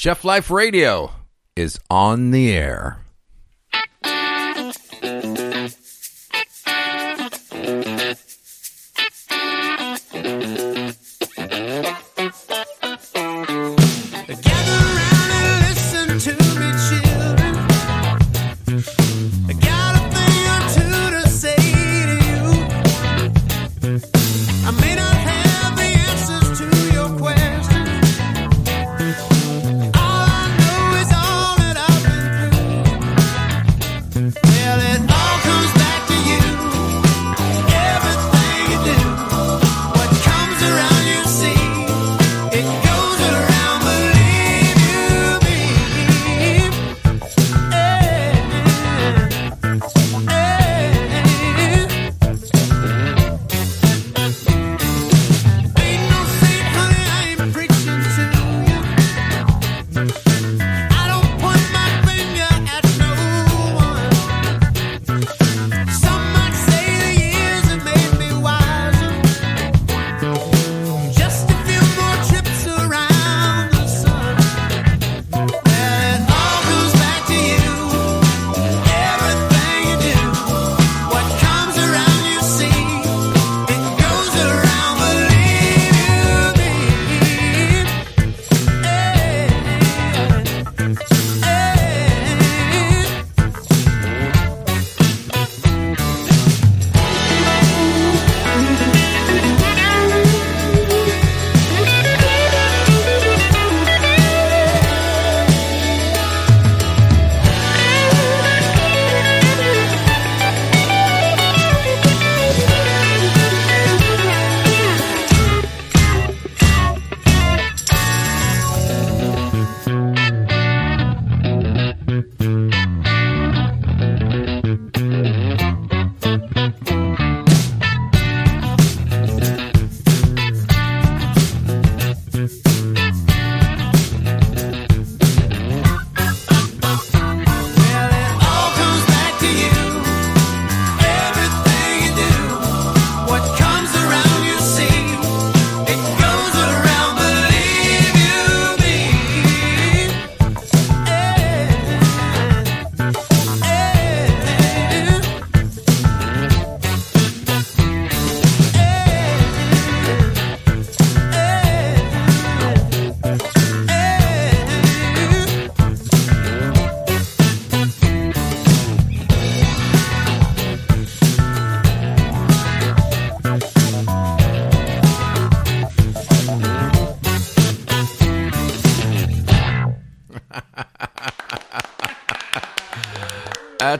Chef Life Radio is on the air.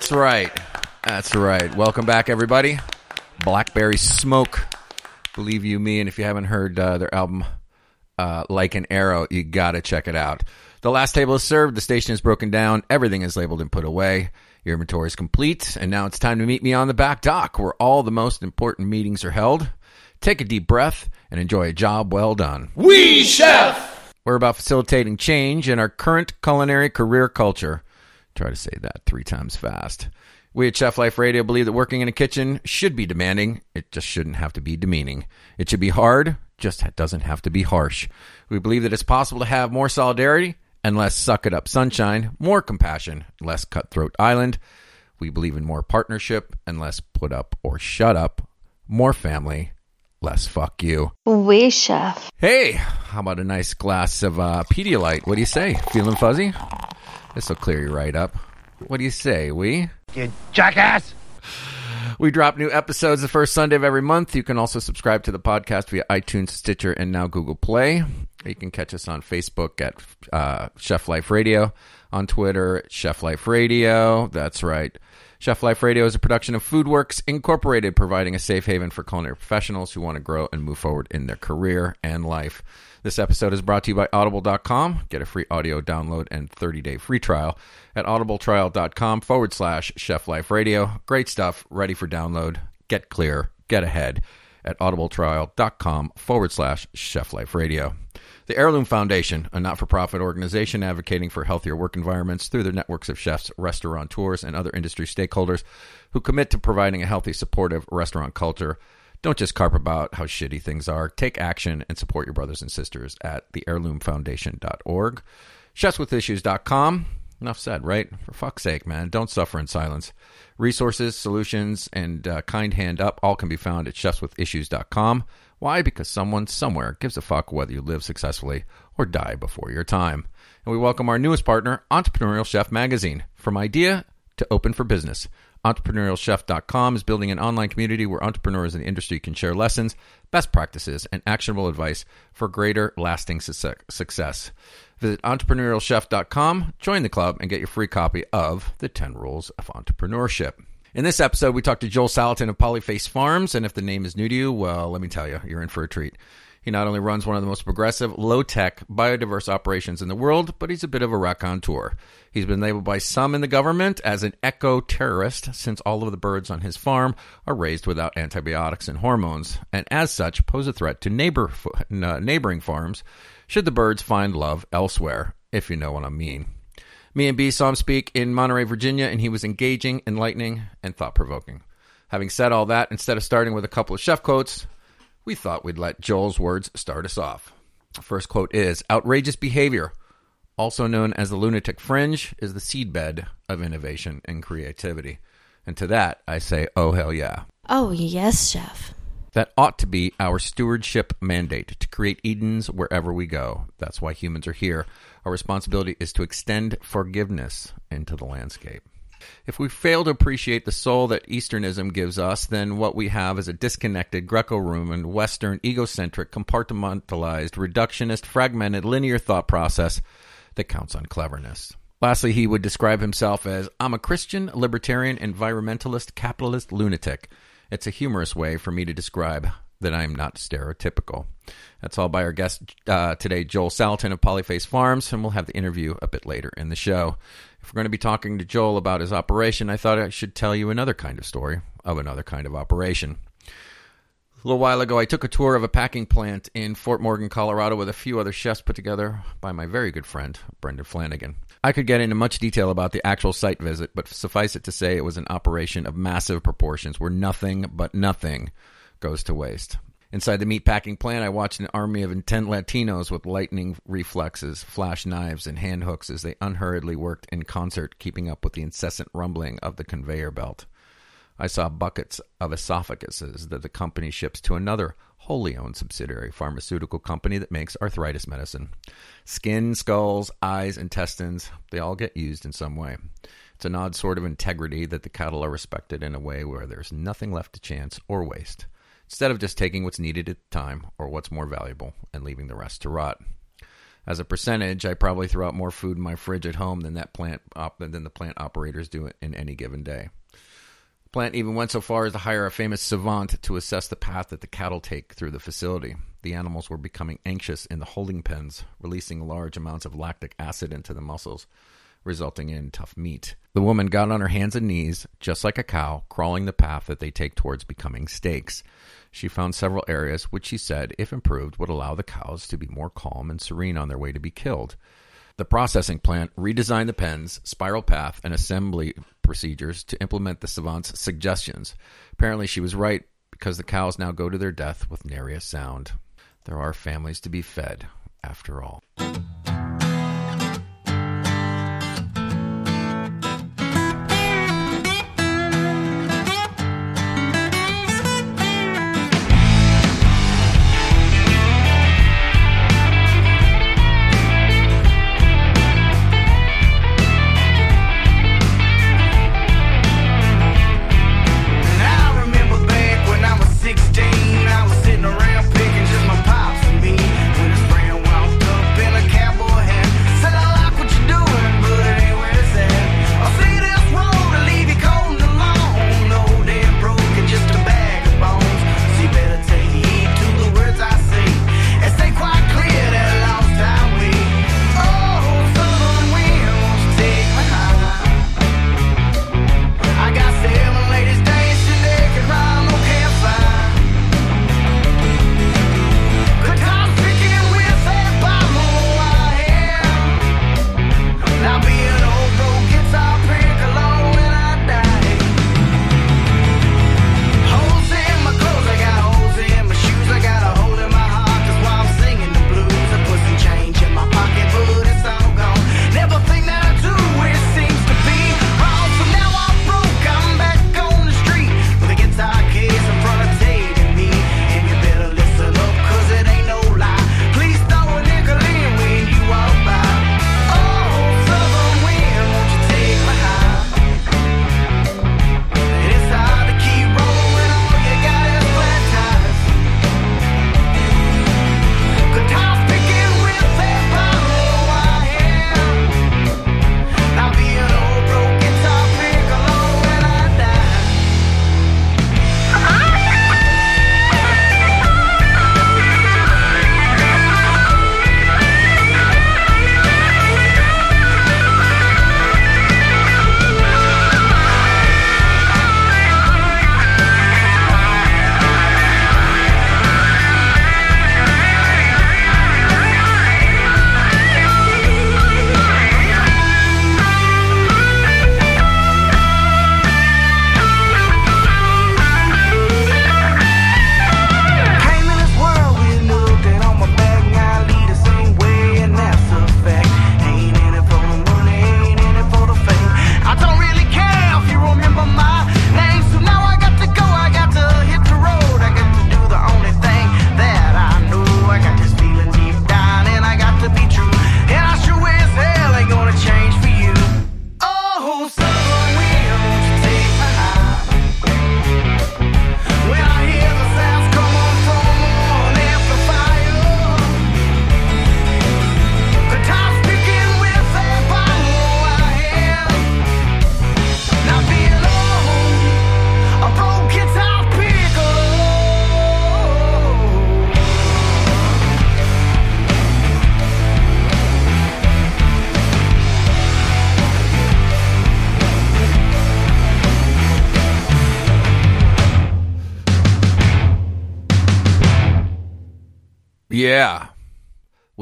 That's right. That's right. Welcome back, everybody. Blackberry Smoke. Believe you me, and if you haven't heard uh, their album uh, Like an Arrow, you gotta check it out. The last table is served. The station is broken down. Everything is labeled and put away. Your inventory is complete, and now it's time to meet me on the back dock, where all the most important meetings are held. Take a deep breath and enjoy a job well done. We chef. We're about facilitating change in our current culinary career culture. Try to say that three times fast. We at Chef Life Radio believe that working in a kitchen should be demanding. It just shouldn't have to be demeaning. It should be hard, just doesn't have to be harsh. We believe that it's possible to have more solidarity and less suck it up sunshine, more compassion, less cutthroat island. We believe in more partnership and less put up or shut up, more family, less fuck you. We chef. Hey, how about a nice glass of uh, Pedialyte? What do you say? Feeling fuzzy? This will clear you right up. What do you say, we? You jackass. We drop new episodes the first Sunday of every month. You can also subscribe to the podcast via iTunes, Stitcher, and now Google Play. You can catch us on Facebook at uh, Chef Life Radio, on Twitter, Chef Life Radio. That's right. Chef Life Radio is a production of Foodworks Incorporated, providing a safe haven for culinary professionals who want to grow and move forward in their career and life. This episode is brought to you by Audible.com. Get a free audio download and 30 day free trial at audibletrial.com forward slash Chef Life Radio. Great stuff, ready for download. Get clear, get ahead at audibletrial.com forward slash Chef Life Radio. The Heirloom Foundation, a not for profit organization advocating for healthier work environments through their networks of chefs, restaurateurs, and other industry stakeholders who commit to providing a healthy, supportive restaurant culture. Don't just carp about how shitty things are. Take action and support your brothers and sisters at theheirloomfoundation.org. Chefswithissues.com. Enough said, right? For fuck's sake, man. Don't suffer in silence. Resources, solutions, and uh, kind hand up all can be found at chefswithissues.com. Why? Because someone somewhere gives a fuck whether you live successfully or die before your time. And we welcome our newest partner, Entrepreneurial Chef Magazine. From idea to open for business. EntrepreneurialChef.com is building an online community where entrepreneurs in the industry can share lessons, best practices, and actionable advice for greater lasting success. Visit entrepreneurialchef.com, join the club, and get your free copy of The 10 Rules of Entrepreneurship. In this episode, we talked to Joel Salatin of Polyface Farms, and if the name is new to you, well, let me tell you, you're in for a treat. He not only runs one of the most progressive, low tech, biodiverse operations in the world, but he's a bit of a raconteur. He's been labeled by some in the government as an eco terrorist since all of the birds on his farm are raised without antibiotics and hormones, and as such pose a threat to neighbor, uh, neighboring farms should the birds find love elsewhere, if you know what I mean. Me and B saw him speak in Monterey, Virginia, and he was engaging, enlightening, and thought provoking. Having said all that, instead of starting with a couple of chef quotes, we thought we'd let Joel's words start us off. First quote is Outrageous behavior, also known as the lunatic fringe, is the seedbed of innovation and creativity. And to that, I say, oh, hell yeah. Oh, yes, chef. That ought to be our stewardship mandate to create Edens wherever we go. That's why humans are here. Our responsibility is to extend forgiveness into the landscape. If we fail to appreciate the soul that Easternism gives us, then what we have is a disconnected Greco Roman, Western, egocentric, compartmentalized, reductionist, fragmented, linear thought process that counts on cleverness. Lastly, he would describe himself as I'm a Christian, libertarian, environmentalist, capitalist lunatic. It's a humorous way for me to describe that I'm not stereotypical. That's all by our guest uh, today, Joel Salatin of Polyface Farms, and we'll have the interview a bit later in the show. We're going to be talking to Joel about his operation, I thought I should tell you another kind of story of another kind of operation. A little while ago, I took a tour of a packing plant in Fort Morgan, Colorado, with a few other chefs put together by my very good friend, Brendan Flanagan. I could get into much detail about the actual site visit, but suffice it to say, it was an operation of massive proportions where nothing but nothing goes to waste. Inside the meatpacking plant, I watched an army of intent Latinos with lightning reflexes, flash knives, and hand hooks as they unhurriedly worked in concert, keeping up with the incessant rumbling of the conveyor belt. I saw buckets of esophaguses that the company ships to another wholly owned subsidiary pharmaceutical company that makes arthritis medicine. Skin, skulls, eyes, intestines, they all get used in some way. It's an odd sort of integrity that the cattle are respected in a way where there's nothing left to chance or waste, instead of just taking what's needed at the time or what's more valuable and leaving the rest to rot. As a percentage, I probably throw out more food in my fridge at home than that plant op- than the plant operators do in any given day. The plant even went so far as to hire a famous savant to assess the path that the cattle take through the facility. The animals were becoming anxious in the holding pens, releasing large amounts of lactic acid into the muscles, resulting in tough meat. The woman got on her hands and knees, just like a cow, crawling the path that they take towards becoming steaks. She found several areas which she said, if improved, would allow the cows to be more calm and serene on their way to be killed. The processing plant redesigned the pens, spiral path, and assembly procedures to implement the savant's suggestions. Apparently, she was right because the cows now go to their death with nary a sound. There are families to be fed, after all.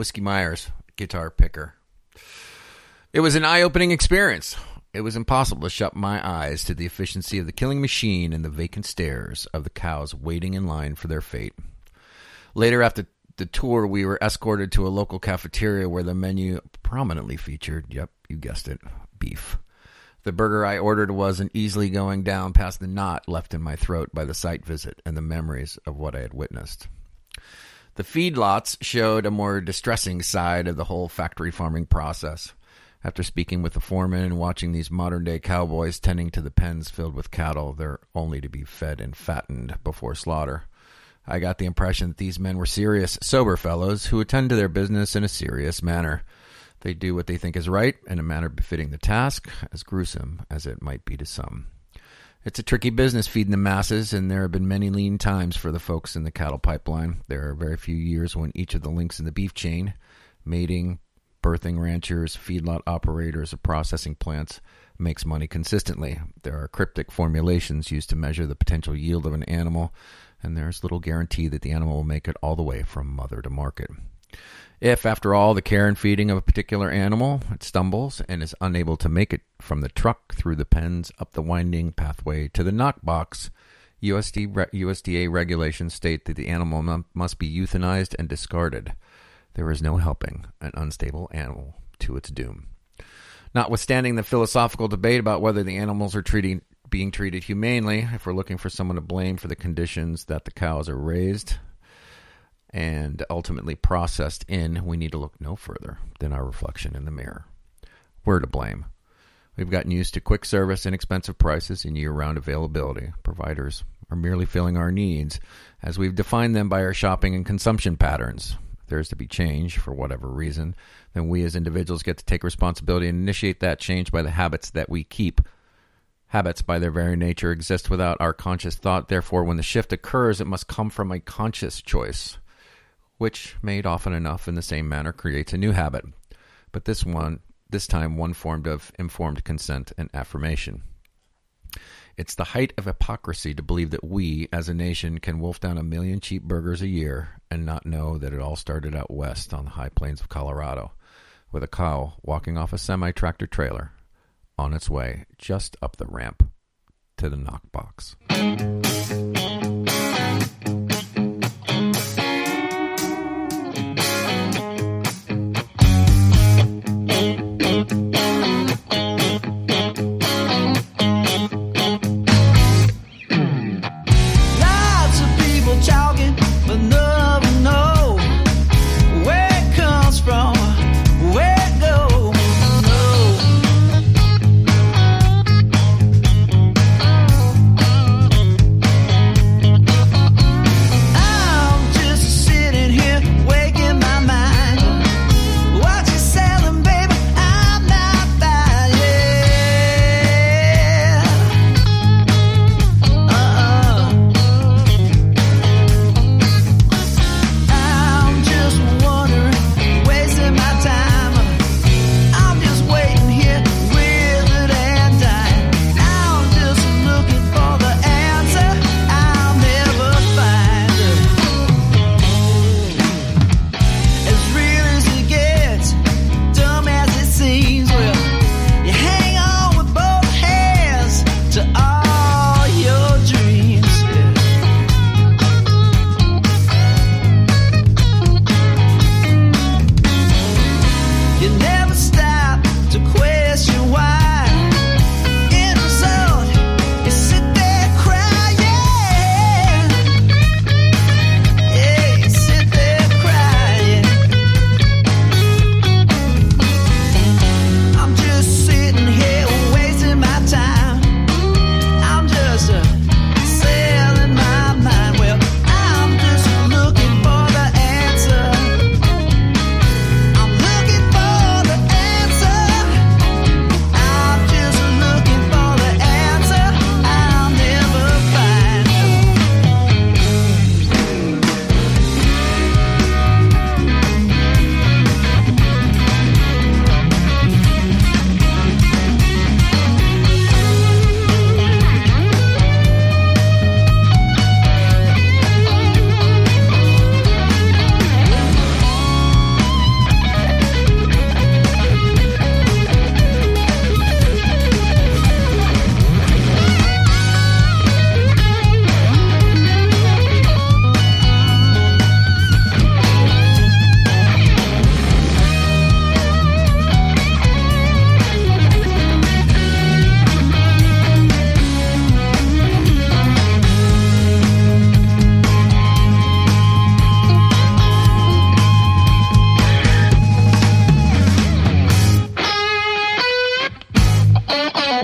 Whiskey Myers, guitar picker. It was an eye opening experience. It was impossible to shut my eyes to the efficiency of the killing machine and the vacant stares of the cows waiting in line for their fate. Later, after the tour, we were escorted to a local cafeteria where the menu prominently featured, yep, you guessed it, beef. The burger I ordered wasn't easily going down past the knot left in my throat by the site visit and the memories of what I had witnessed. The feedlots showed a more distressing side of the whole factory farming process. After speaking with the foreman and watching these modern day cowboys tending to the pens filled with cattle, they're only to be fed and fattened before slaughter. I got the impression that these men were serious, sober fellows who attend to their business in a serious manner. They do what they think is right in a manner befitting the task, as gruesome as it might be to some. It's a tricky business feeding the masses, and there have been many lean times for the folks in the cattle pipeline. There are very few years when each of the links in the beef chain, mating, birthing ranchers, feedlot operators, or processing plants, makes money consistently. There are cryptic formulations used to measure the potential yield of an animal, and there's little guarantee that the animal will make it all the way from mother to market. If, after all the care and feeding of a particular animal, it stumbles and is unable to make it from the truck through the pens up the winding pathway to the knock box, USD, USDA regulations state that the animal mu- must be euthanized and discarded. There is no helping an unstable animal to its doom. Notwithstanding the philosophical debate about whether the animals are treating, being treated humanely, if we're looking for someone to blame for the conditions that the cows are raised, and ultimately processed in, we need to look no further than our reflection in the mirror. We're to blame. We've gotten used to quick service, inexpensive prices, and year round availability. Providers are merely filling our needs as we've defined them by our shopping and consumption patterns. If there is to be change for whatever reason, then we as individuals get to take responsibility and initiate that change by the habits that we keep. Habits, by their very nature, exist without our conscious thought. Therefore, when the shift occurs, it must come from a conscious choice which, made often enough in the same manner, creates a new habit. But this one, this time, one formed of informed consent and affirmation. It's the height of hypocrisy to believe that we, as a nation, can wolf down a million cheap burgers a year and not know that it all started out west on the high plains of Colorado, with a cow walking off a semi tractor trailer on its way just up the ramp to the knock box.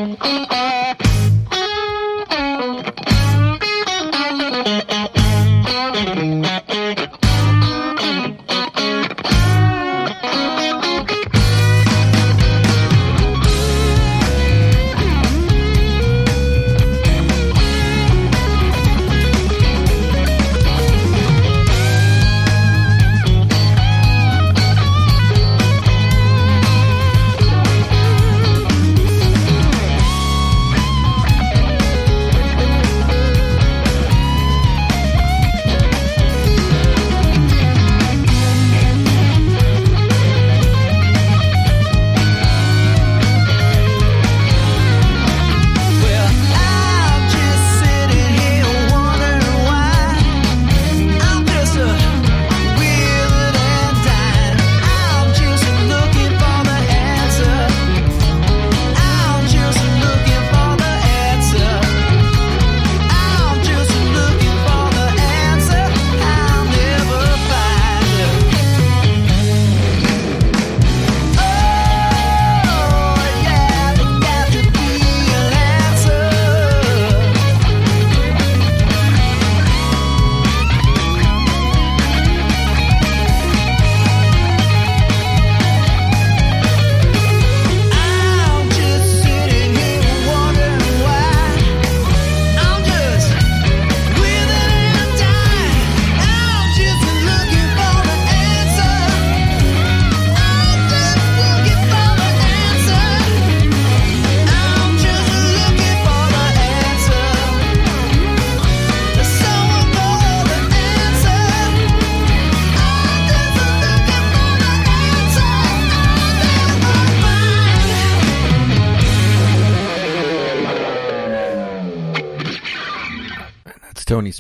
and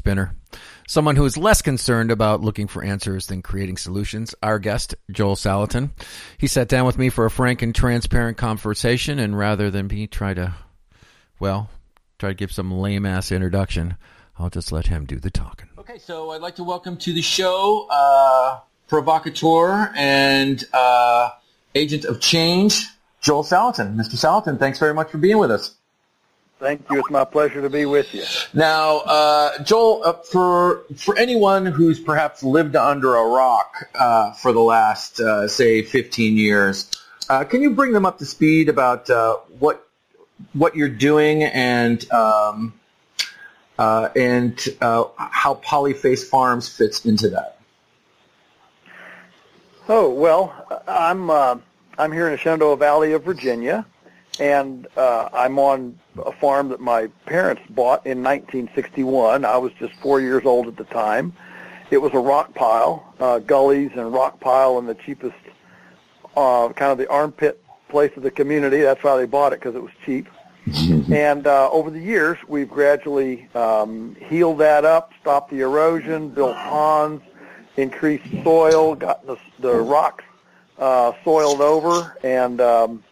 Spinner. Someone who is less concerned about looking for answers than creating solutions. Our guest, Joel Salatin. He sat down with me for a frank and transparent conversation, and rather than me try to, well, try to give some lame ass introduction, I'll just let him do the talking. Okay, so I'd like to welcome to the show uh, provocateur and uh, agent of change, Joel Salatin. Mr. Salatin, thanks very much for being with us. Thank you. It's my pleasure to be with you. Now, uh, Joel, uh, for for anyone who's perhaps lived under a rock uh, for the last, uh, say, 15 years, uh, can you bring them up to speed about uh, what what you're doing and um, uh, and uh, how Polyface Farms fits into that? Oh well, I'm uh, I'm here in the Shenandoah Valley of Virginia, and uh, I'm on a farm that my parents bought in 1961. I was just four years old at the time. It was a rock pile, uh, gullies and rock pile, and the cheapest, uh, kind of the armpit place of the community. That's why they bought it because it was cheap. and uh, over the years, we've gradually um, healed that up, stopped the erosion, built ponds, increased soil, got the, the rocks uh, soiled over, and um,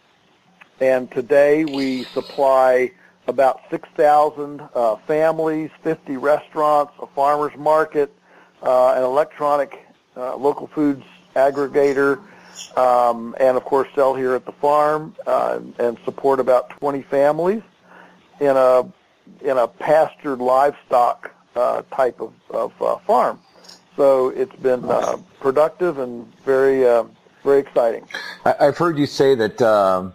and today we supply about 6,000 uh, families, 50 restaurants, a farmer's market, uh, an electronic uh, local foods aggregator, um, and of course sell here at the farm uh, and support about 20 families in a in a pastured livestock uh, type of, of uh, farm. So it's been uh, productive and very very exciting. I've heard you say that. Um,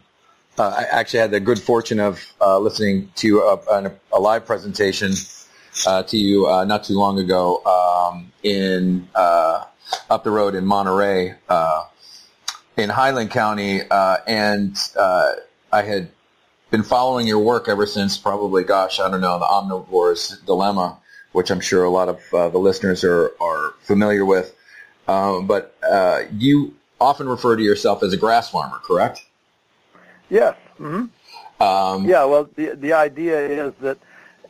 uh, I actually had the good fortune of uh, listening to a, a, live presentation uh, to you uh, not too long ago um, in uh, up the road in Monterey, uh, in Highland County, and I had been following your work ever since probably, gosh, I don't know, the omnivore's dilemma, which I'm sure a lot of the listeners are are familiar with. Um, but you often refer to yourself as a grass farmer, correct? Yes. hmm Um, Yeah, well, the the idea is that,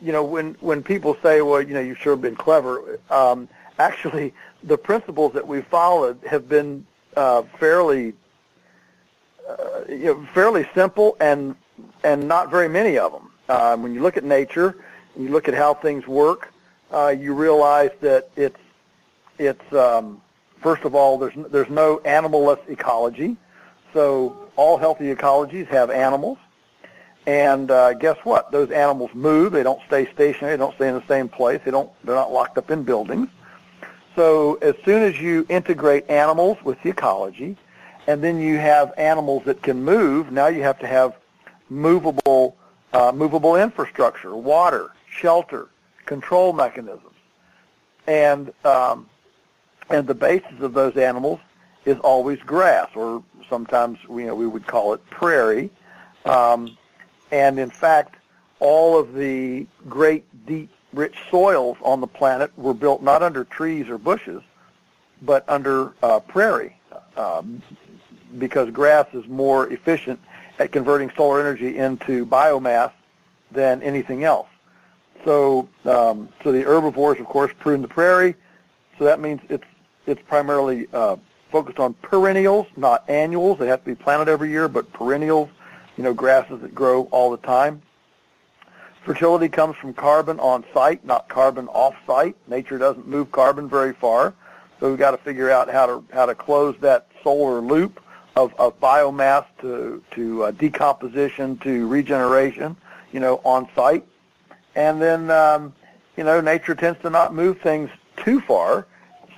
you know, when when people say, well, you know, you've sure been clever. Um, actually, the principles that we followed have been uh, fairly, uh, you know, fairly simple and and not very many of them. Uh, when you look at nature, and you look at how things work, uh, you realize that it's it's um, first of all, there's there's no animalless ecology, so all healthy ecologies have animals And uh, guess what? Those animals move. They don't stay stationary. They don't stay in the same place. They don't. They're not locked up in buildings. So as soon as you integrate animals with the ecology, and then you have animals that can move, now you have to have movable uh, movable infrastructure, water, shelter, control mechanisms, and um, and the basis of those animals is always grass, or sometimes you know we would call it prairie. Um, and in fact, all of the great deep rich soils on the planet were built not under trees or bushes, but under uh, prairie, um, because grass is more efficient at converting solar energy into biomass than anything else. So, um, so the herbivores, of course, prune the prairie. So that means it's it's primarily uh, focused on perennials, not annuals. They have to be planted every year, but perennials, you know, grasses that grow all the time. Fertility comes from carbon on site, not carbon off site. Nature doesn't move carbon very far, so we've got to figure out how to how to close that solar loop of, of biomass to to uh, decomposition to regeneration, you know, on site. And then um, you know, nature tends to not move things too far,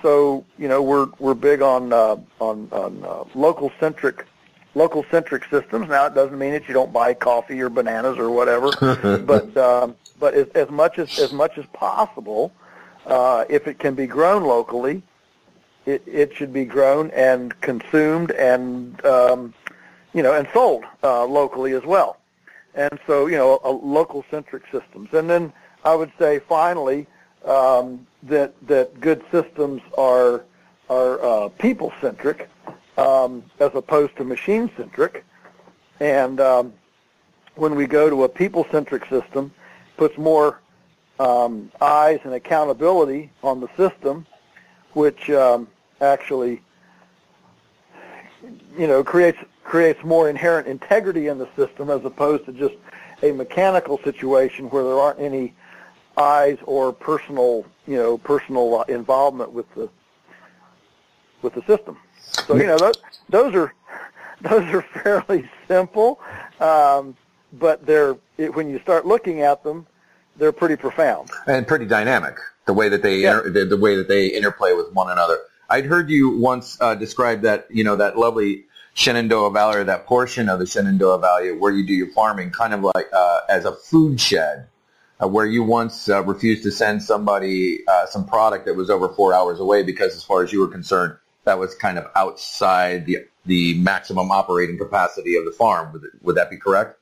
so you know we're we're big on uh, on, on uh, local centric local centric systems. Now it doesn't mean that you don't buy coffee or bananas or whatever, but um, but as, as much as as much as possible, uh, if it can be grown locally, it it should be grown and consumed and um, you know and sold uh, locally as well. And so you know a, local centric systems, and then I would say finally um, that that good systems are are uh, people centric um, as opposed to machine centric. And um, when we go to a people centric system, puts more um, eyes and accountability on the system, which um, actually you know creates creates more inherent integrity in the system as opposed to just a mechanical situation where there aren't any eyes or personal, you know, personal uh, involvement with the with the system. So you know, those, those are those are fairly simple, um, but they're it, when you start looking at them, they're pretty profound. and pretty dynamic. The way that they Yeah. inter- the, the way that they interplay with one another. I'd heard you once uh, describe that you know that lovely Shenandoah Valley or that portion of the Shenandoah Valley where you do your farming, kind of like uh, as a food shed, uh, where you once uh, refused to send somebody uh, some product that was over four hours away because, as far as you were concerned, that was kind of outside the the maximum operating capacity of the farm. Would, would that be correct?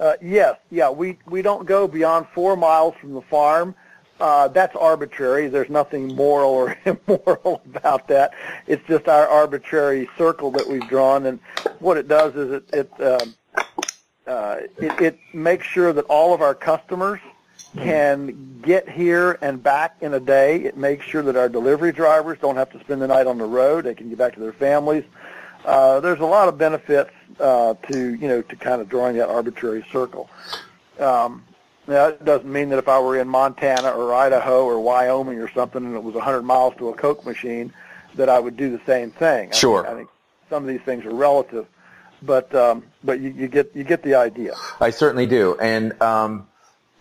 Uh, yes, yeah, we we don't go beyond four miles from the farm. Uh, that's arbitrary. There's nothing moral or immoral about that. It's just our arbitrary circle that we've drawn, and what it does is it it um, uh, it, it makes sure that all of our customers can get here and back in a day. It makes sure that our delivery drivers don't have to spend the night on the road. They can get back to their families. Uh, there's a lot of benefits uh, to you know to kind of drawing that arbitrary circle. Um, now, it doesn't mean that if I were in Montana or Idaho or Wyoming or something and it was 100 miles to a Coke machine, that I would do the same thing. I Sure. think, I think some of these things are relative, but um, but you, you get you get the idea. I certainly do. And, um,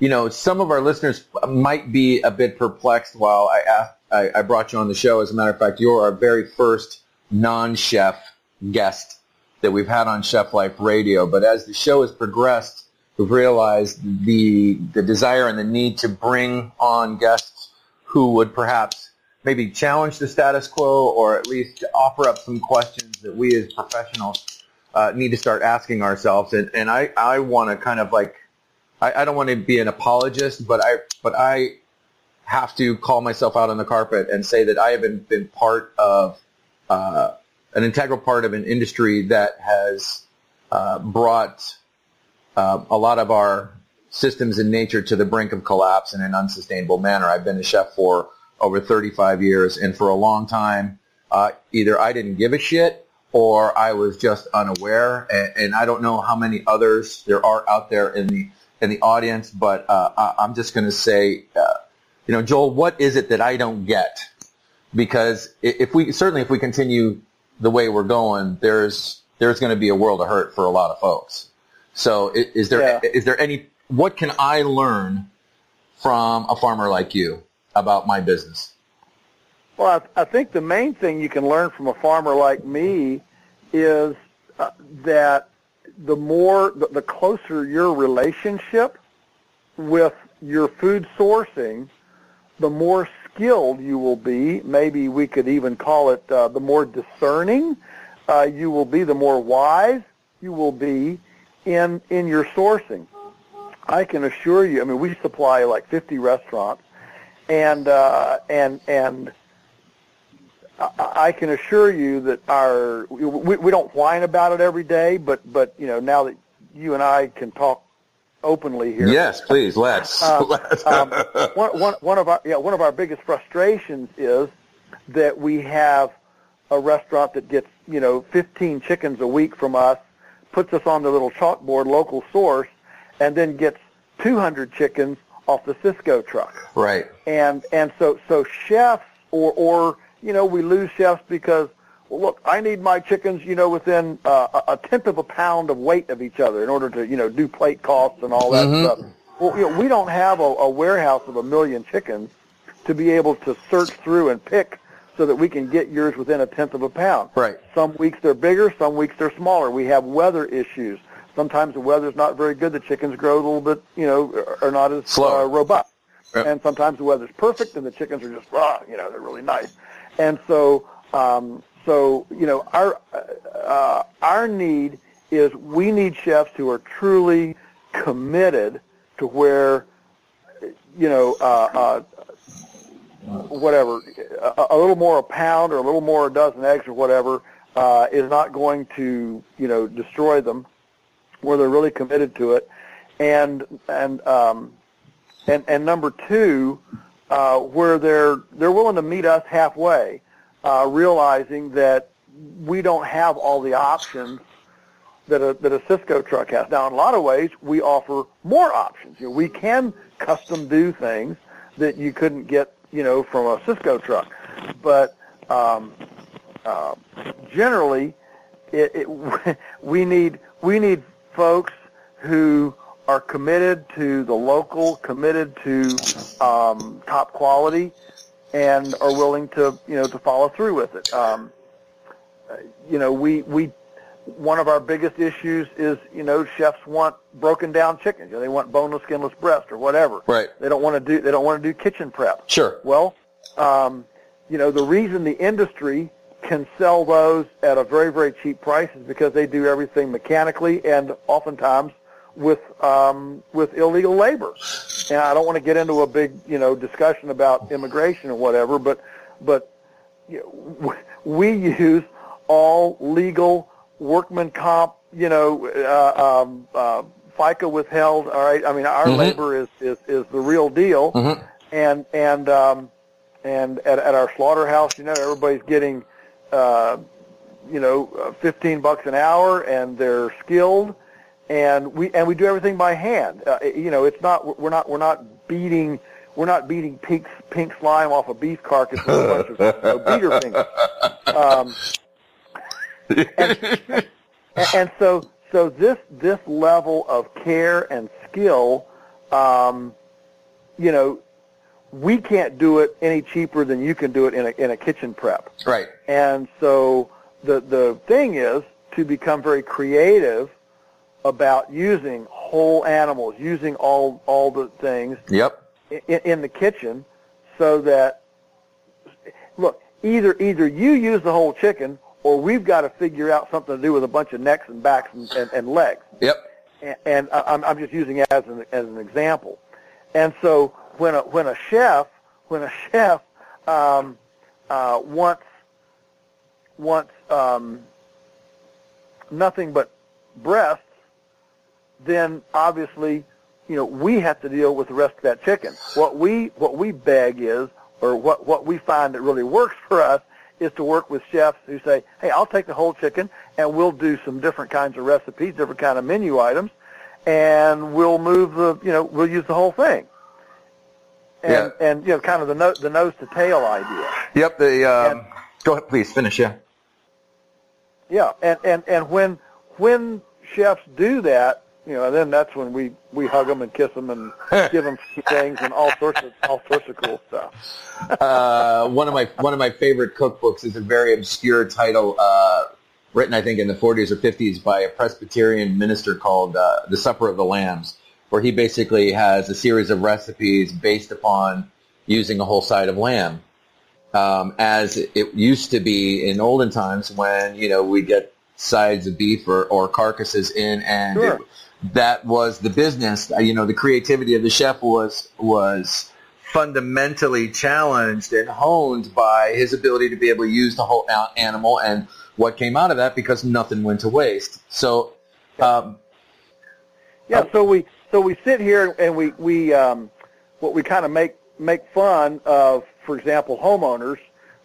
you know, some of our listeners might be a bit perplexed while I, I, I brought you on the show. As a matter of fact, you're our very first non-chef guest that we've had on Chef Life Radio. But as the show has progressed, we've realized the, the desire and the need to bring on guests who would perhaps maybe challenge the status quo or at least offer up some questions that we as professionals uh, need to start asking ourselves. And, and I, I want to kind of like, I, I don't want to be an apologist, but I, but I have to call myself out on the carpet and say that I have been, been part of uh, an integral part of an industry that has uh, brought uh, a lot of our systems in nature to the brink of collapse in an unsustainable manner. I've been a chef for over 35 years, and for a long time, uh, either I didn't give a shit or I was just unaware, and, and I don't know how many others there are out there in the in the audience, but uh, I, I'm just going to say, uh, you know, Joel, what is it that I don't get? Because if we certainly if we continue the way we're going, there's there's going to be a world of hurt for a lot of folks. So i- is there is Yeah. there any what can I learn from a farmer like you about my business? Well, I, I think the main thing you can learn from a farmer like me is uh, that the more, the, the closer your relationship with your food sourcing, the more skilled you will be. Maybe we could even call it uh, the more discerning uh, you will be, the more wise you will be in in your sourcing. I can assure you. I mean, we supply like 50 restaurants, and uh, and and I can assure you that our we, we don't whine about it every day, but but you know now that you and I can talk openly here. Yes, please. Let's. Uh, let's. um, one, one, one of our yeah one of our biggest frustrations is that we have a restaurant that gets you know 15 chickens a week from us, puts us on the little chalkboard local source, and then gets 200 chickens off the Sysco truck right. and and so so chefs or or you know we lose chefs because well look I need my chickens you know within uh, a tenth of a pound of weight of each other in order to you know do plate costs and all that stuff. Well, you know we don't have a, a warehouse of a million chickens to be able to search through and pick so that we can get yours within a tenth of a pound. Right. Some weeks they're bigger, some weeks they're smaller. We have weather issues. Sometimes the weather's not very good. The chickens grow a little bit, you know, are not as Slower. uh, robust. Yep. And sometimes the weather's perfect and the chickens are just, ah, you know, they're really nice. And so, um, so you know, our uh, our need is we need chefs who are truly committed to where, you know, uh, uh, whatever, a, a little more a pound or a little more a dozen eggs or whatever uh, is not going to, you know, destroy them, where they're really committed to it, and and um, and and number two, uh, where they're they're willing to meet us halfway, uh, realizing that we don't have all the options that a that a Sysco truck has. Now, in a lot of ways, we offer more options. You know, we can custom do things that you couldn't get, you know, from a Sysco truck, but um, uh, generally, it, it, we need we need folks who are committed to the local, committed to um, top quality, and are willing to you know to follow through with it. Um, you know, we we one of our biggest issues is you know chefs want broken down chickens. You know, they want boneless, skinless breast or whatever. Right. They don't want to do they don't want to do kitchen prep. Sure. Well, um, you know, the reason the industry can sell those at a very, very cheap price is because they do everything mechanically and oftentimes with um, with illegal labor. And I don't want to get into a big, you know, discussion about immigration or whatever, but but you know, we use all legal workman comp, you know, uh, um, uh, FICA withheld. All right, I mean, our labor is, is is the real deal, and and um, and at, at our slaughterhouse, you know, everybody's getting, uh, you know, uh, 15 bucks an hour, and they're skilled, and we and we do everything by hand. Uh, you know, it's not we're not we're not beating we're not beating pink pink slime off a beef carcass with a bunch of you know, beater fingers. Um, and, and so so this this level of care and skill, um, you know, we can't do it any cheaper than you can do it in a in a kitchen prep. Right. And so the the thing is to become very creative about using whole animals, using all all the things Yep. in, in the kitchen, so that look either either you use the whole chicken or we've got to figure out something to do with a bunch of necks and backs and, and, and legs Yep. and, and I- I'm, I'm just using it as an as an example. And so when a when a chef when a chef um, uh, wants wants um, nothing but breasts, then obviously you know we have to deal with the rest of that chicken. What we what we beg is, or what what we find that really works for us is to work with chefs who say, hey, I'll take the whole chicken and we'll do some different kinds of recipes, different kind of menu items, and we'll move the, you know, we'll use the whole thing. And, Yeah. and you know, kind of the, no, the nose to tail idea. Yep. The um, go ahead, please finish. Yeah. Yeah, and, and, and when when chefs do that, you know, and then that's when we we hug them and kiss them and give them things and all sorts of all sorts of cool stuff. uh, one of my one of my favorite cookbooks is a very obscure title, uh, written I think in the 40s or 50s by a Presbyterian minister called uh, "The Supper of the Lambs," where he basically has a series of recipes based upon using a whole side of lamb, um, as it used to be in olden times when you know we get sides of beef or, or carcasses in, and Sure. it- that was the business. Uh, You know, the creativity of the chef was was fundamentally challenged and honed by his ability to be able to use the whole animal and what came out of that because nothing went to waste. So, um, Yeah, so we so we sit here and we we um, what we kind of make make fun of, for example, homeowners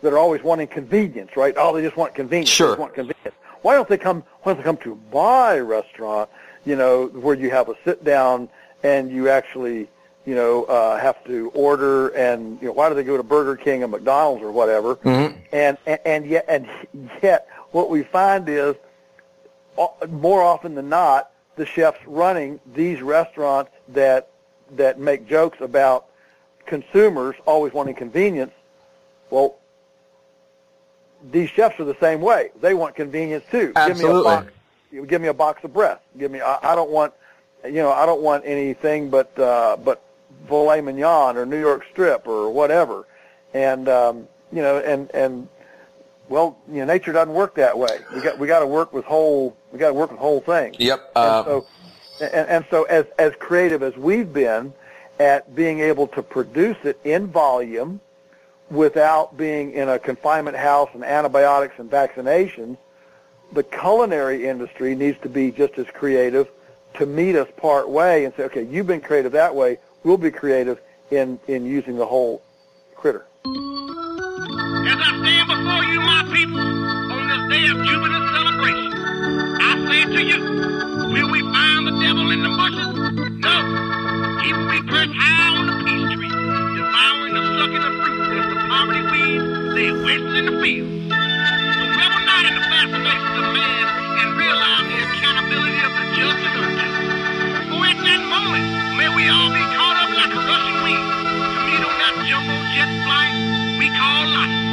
that are always wanting convenience, right? Oh, they just want convenience. Sure. They just want convenience. Why don't they come? Why don't they come to my restaurant? You know, where you have a sit down and you actually, you know, uh, have to order. And you know, why do they go to Burger King and McDonald's or whatever? And, and and yet and yet, what we find is uh, more often than not, the chefs running these restaurants that that make jokes about consumers always wanting convenience. Well, these chefs are the same way. They want convenience too. Give me a box. You Give me a box of breast. Give me. I, I don't want. You know, I don't want anything but uh, but filet mignon or New York strip or whatever. And um, you know, and and well, you know, nature doesn't work that way. We got we got to work with whole. We got to work with whole things. yep. And Uh, so, and, and so as as creative as we've been at being able to produce it in volume without being in a confinement house and antibiotics and vaccinations, the culinary industry needs to be just as creative to meet us part way and say, okay, you've been creative that way, we'll be creative in in using the whole critter. As I stand before you, my people, on this day of jubilant celebration, I say to you, will we find the devil in the bushes? No. He will be perched high on the peace tree, devouring the the fruit as the poverty weeds lay waste in the field. In the of man and realize the accountability of the just and unjust. For at that moment, may we all be caught up like a rushing wind to meet on that jumbo jet flight we call life.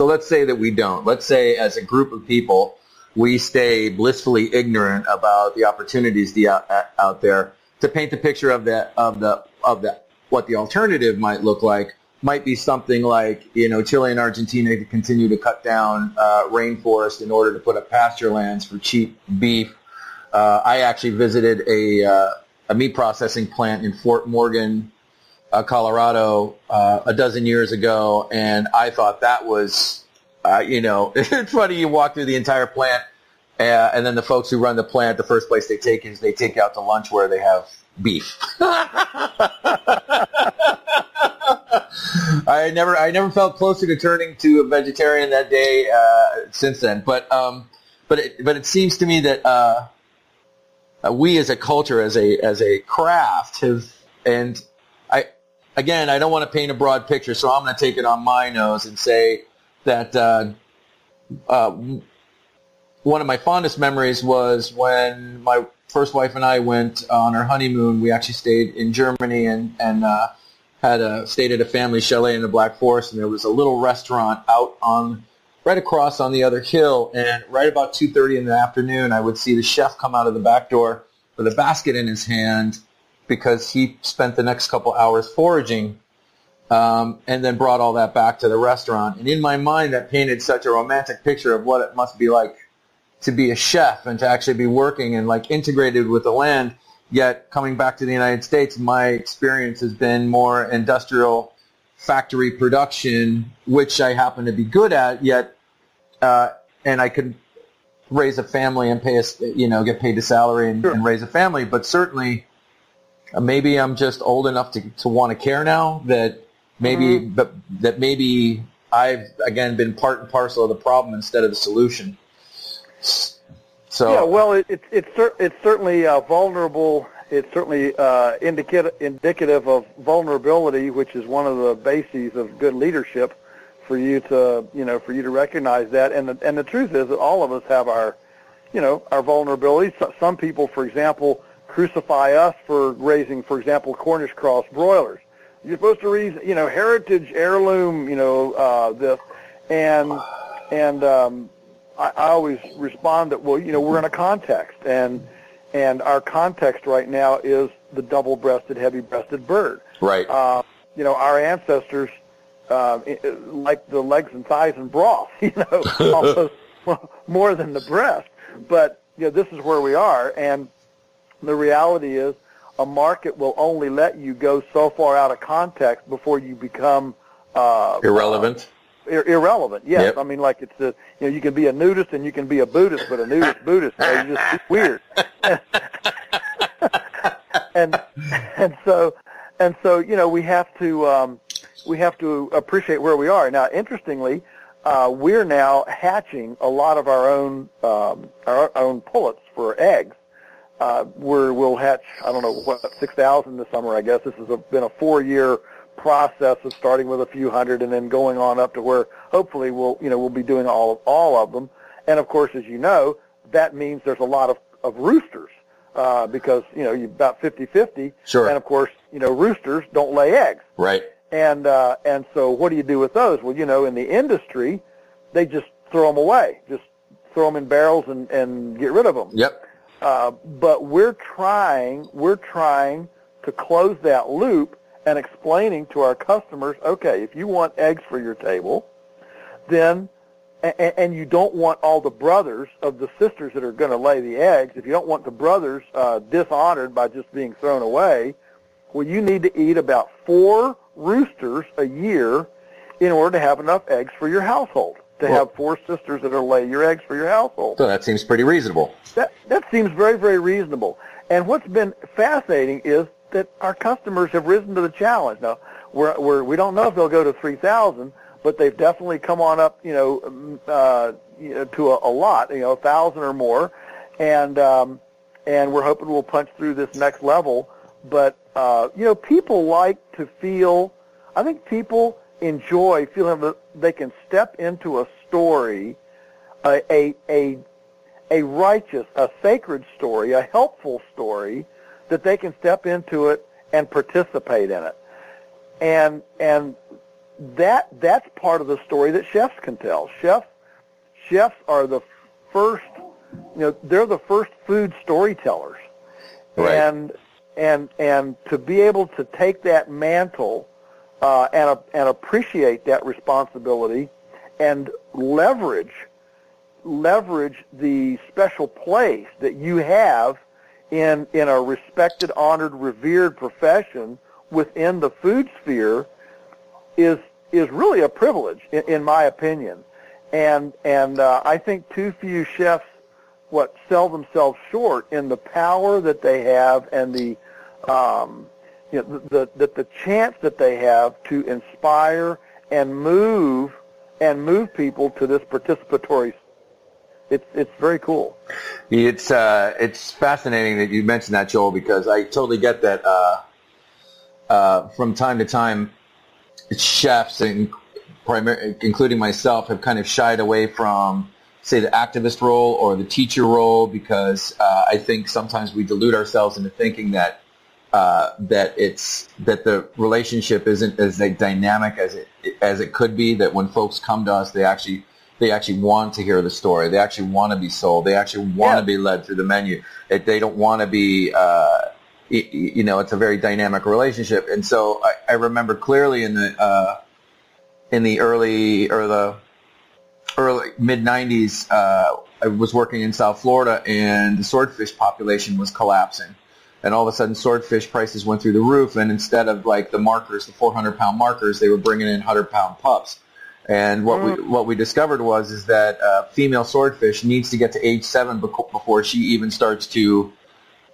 So let's say that we don't. Let's say as a group of people, we stay blissfully ignorant about the opportunities the, out, out there. To paint the picture of the of the of the what the alternative might look like might be something like you know Chile and Argentina to continue to cut down uh, rainforest in order to put up pasture lands for cheap beef. Uh, I actually visited a uh, a meat processing plant in Fort Morgan, uh, Colorado, uh, a dozen years ago, and I thought that was, uh, you know, it's funny. You walk through the entire plant, uh, and then the folks who run the plant, the first place they take is they take out to lunch where they have beef. I never, I never felt closer to turning to a vegetarian that day uh, since then. But, um, but, it, but it seems to me that uh, we as a culture, as a as a craft, have and again, I don't want to paint a broad picture, so I'm going to take it on my nose and say that uh, uh, one of my fondest memories was when my first wife and I went on our honeymoon. We actually stayed in Germany and and uh, had a stayed at a family chalet in the Black Forest, and there was a little restaurant out on right across on the other hill. And right about two thirty in the afternoon, I would see the chef come out of the back door with a basket in his hand because he spent the next couple hours foraging um, and then brought all that back to the restaurant. And in my mind, that painted such a romantic picture of what it must be like to be a chef and to actually be working and like integrated with the land. Yet coming back to the United States, my experience has been more industrial factory production, which I happen to be good at. Yet, uh, and I could raise a family and pay a, you know, get paid a salary and, Sure. and raise a family. But certainly, maybe I'm just old enough to, to want to care now that maybe, but that maybe I've again been part and parcel of the problem instead of the solution. So Yeah, well, it, it, it's cer- it's certainly uh, vulnerable. It's certainly uh, indicative indicative of vulnerability, which is one of the bases of good leadership. For you to you know for you to recognize that, and the, and the truth is that all of us have our you know our vulnerabilities. So- Some people, for example, crucify us for raising, for example, Cornish cross broilers. You're supposed to raise you know heritage heirloom you know uh, this, and and um, I, I always respond that well, you know, we're in a context, and and our context right now is the double-breasted, heavy-breasted bird. right, Uh, you know, our ancestors uh, like the legs and thighs and broth, you know, almost more than the breast. But you know, this is where we are, and the reality is, a market will only let you go so far out of context before you become uh, irrelevant. ir- irrelevant. Yes, Yep. I mean like it's a you know you can be a nudist and you can be a Buddhist, but a nudist Buddhist you know, you just it's weird. and and so and so you know we have to um, we have to appreciate where we are now. Interestingly, uh, we're now hatching a lot of our own um, our own pullets for eggs. Uh, we're, we'll hatch, I don't know, what, 6,000 this summer, I guess. This has a, been a four-year process of starting with a few hundred and then going on up to where hopefully we'll, you know, we'll be doing all of, all of them. And of course, as you know, that means there's a lot of, of roosters, uh, because, you know, you've about 50-50. Sure. And of course, you know, roosters don't lay eggs. Right. And uh, and so what do you do with those? Well, you know, in the industry, they just throw them away, just throw them in barrels and and get rid of them. Yep. Uh, but we're trying we're trying to close that loop and explaining to our customers, okay, if you want eggs for your table, then and, you don't want all the brothers of the sisters that are going to lay the eggs. If you don't want the brothers uh, dishonored by just being thrown away, well, you need to eat about four roosters a year in order to have enough eggs for your household. To Well- have four sisters that are lay your eggs for your household. So that seems pretty reasonable. That that seems very very reasonable. And what's been fascinating is that our customers have risen to the challenge. Now we're, we're we don't know if they'll go to three thousand, but they've definitely come on up, you know, um, uh, you know to a, a lot, you know, a thousand or more, and um, and we're hoping we'll punch through this next level. But uh, you know, people like to feel. I think people enjoy feeling that they can step into a story, a a, a a righteous, a sacred story, a helpful story, that they can step into it and participate in it. And and that that's part of the story that chefs can tell. Chefs chefs are the first, you know, they're the first food storytellers, Right. and and and to be able to take that mantle uh, and and appreciate that responsibility and leverage leverage the special place that you have in in a respected, honored, revered profession within the food sphere is is really a privilege, in, in my opinion. And and uh, I think too few chefs what sell themselves short in the power that they have and the um, you know, the, the the chance that they have to inspire and move and move people to this participatory. It's it's very cool. It's uh, it's fascinating that you mentioned that, Joel, because I totally get that. Uh, uh, from time to time, chefs, and primar- including myself, have kind of shied away from, say, the activist role or the teacher role because uh, I think sometimes we delude ourselves into thinking that uh, that it's that the relationship isn't as like, dynamic as it as it could be. That when folks come to us, they actually they actually want to hear the story. They actually want to be sold. They actually want Yeah. to be led through the menu. It, they don't want to be. Uh, you know, it's a very dynamic relationship, and so I, I remember clearly in the uh, in the early or the early mid '90s, uh, I was working in South Florida, and the swordfish population was collapsing and all of a sudden swordfish prices went through the roof and instead of like the markers the 400 pound markers they were bringing in 100 pound pups. And what we what we discovered was is that uh, female swordfish needs to get to age seven beco- before she even starts to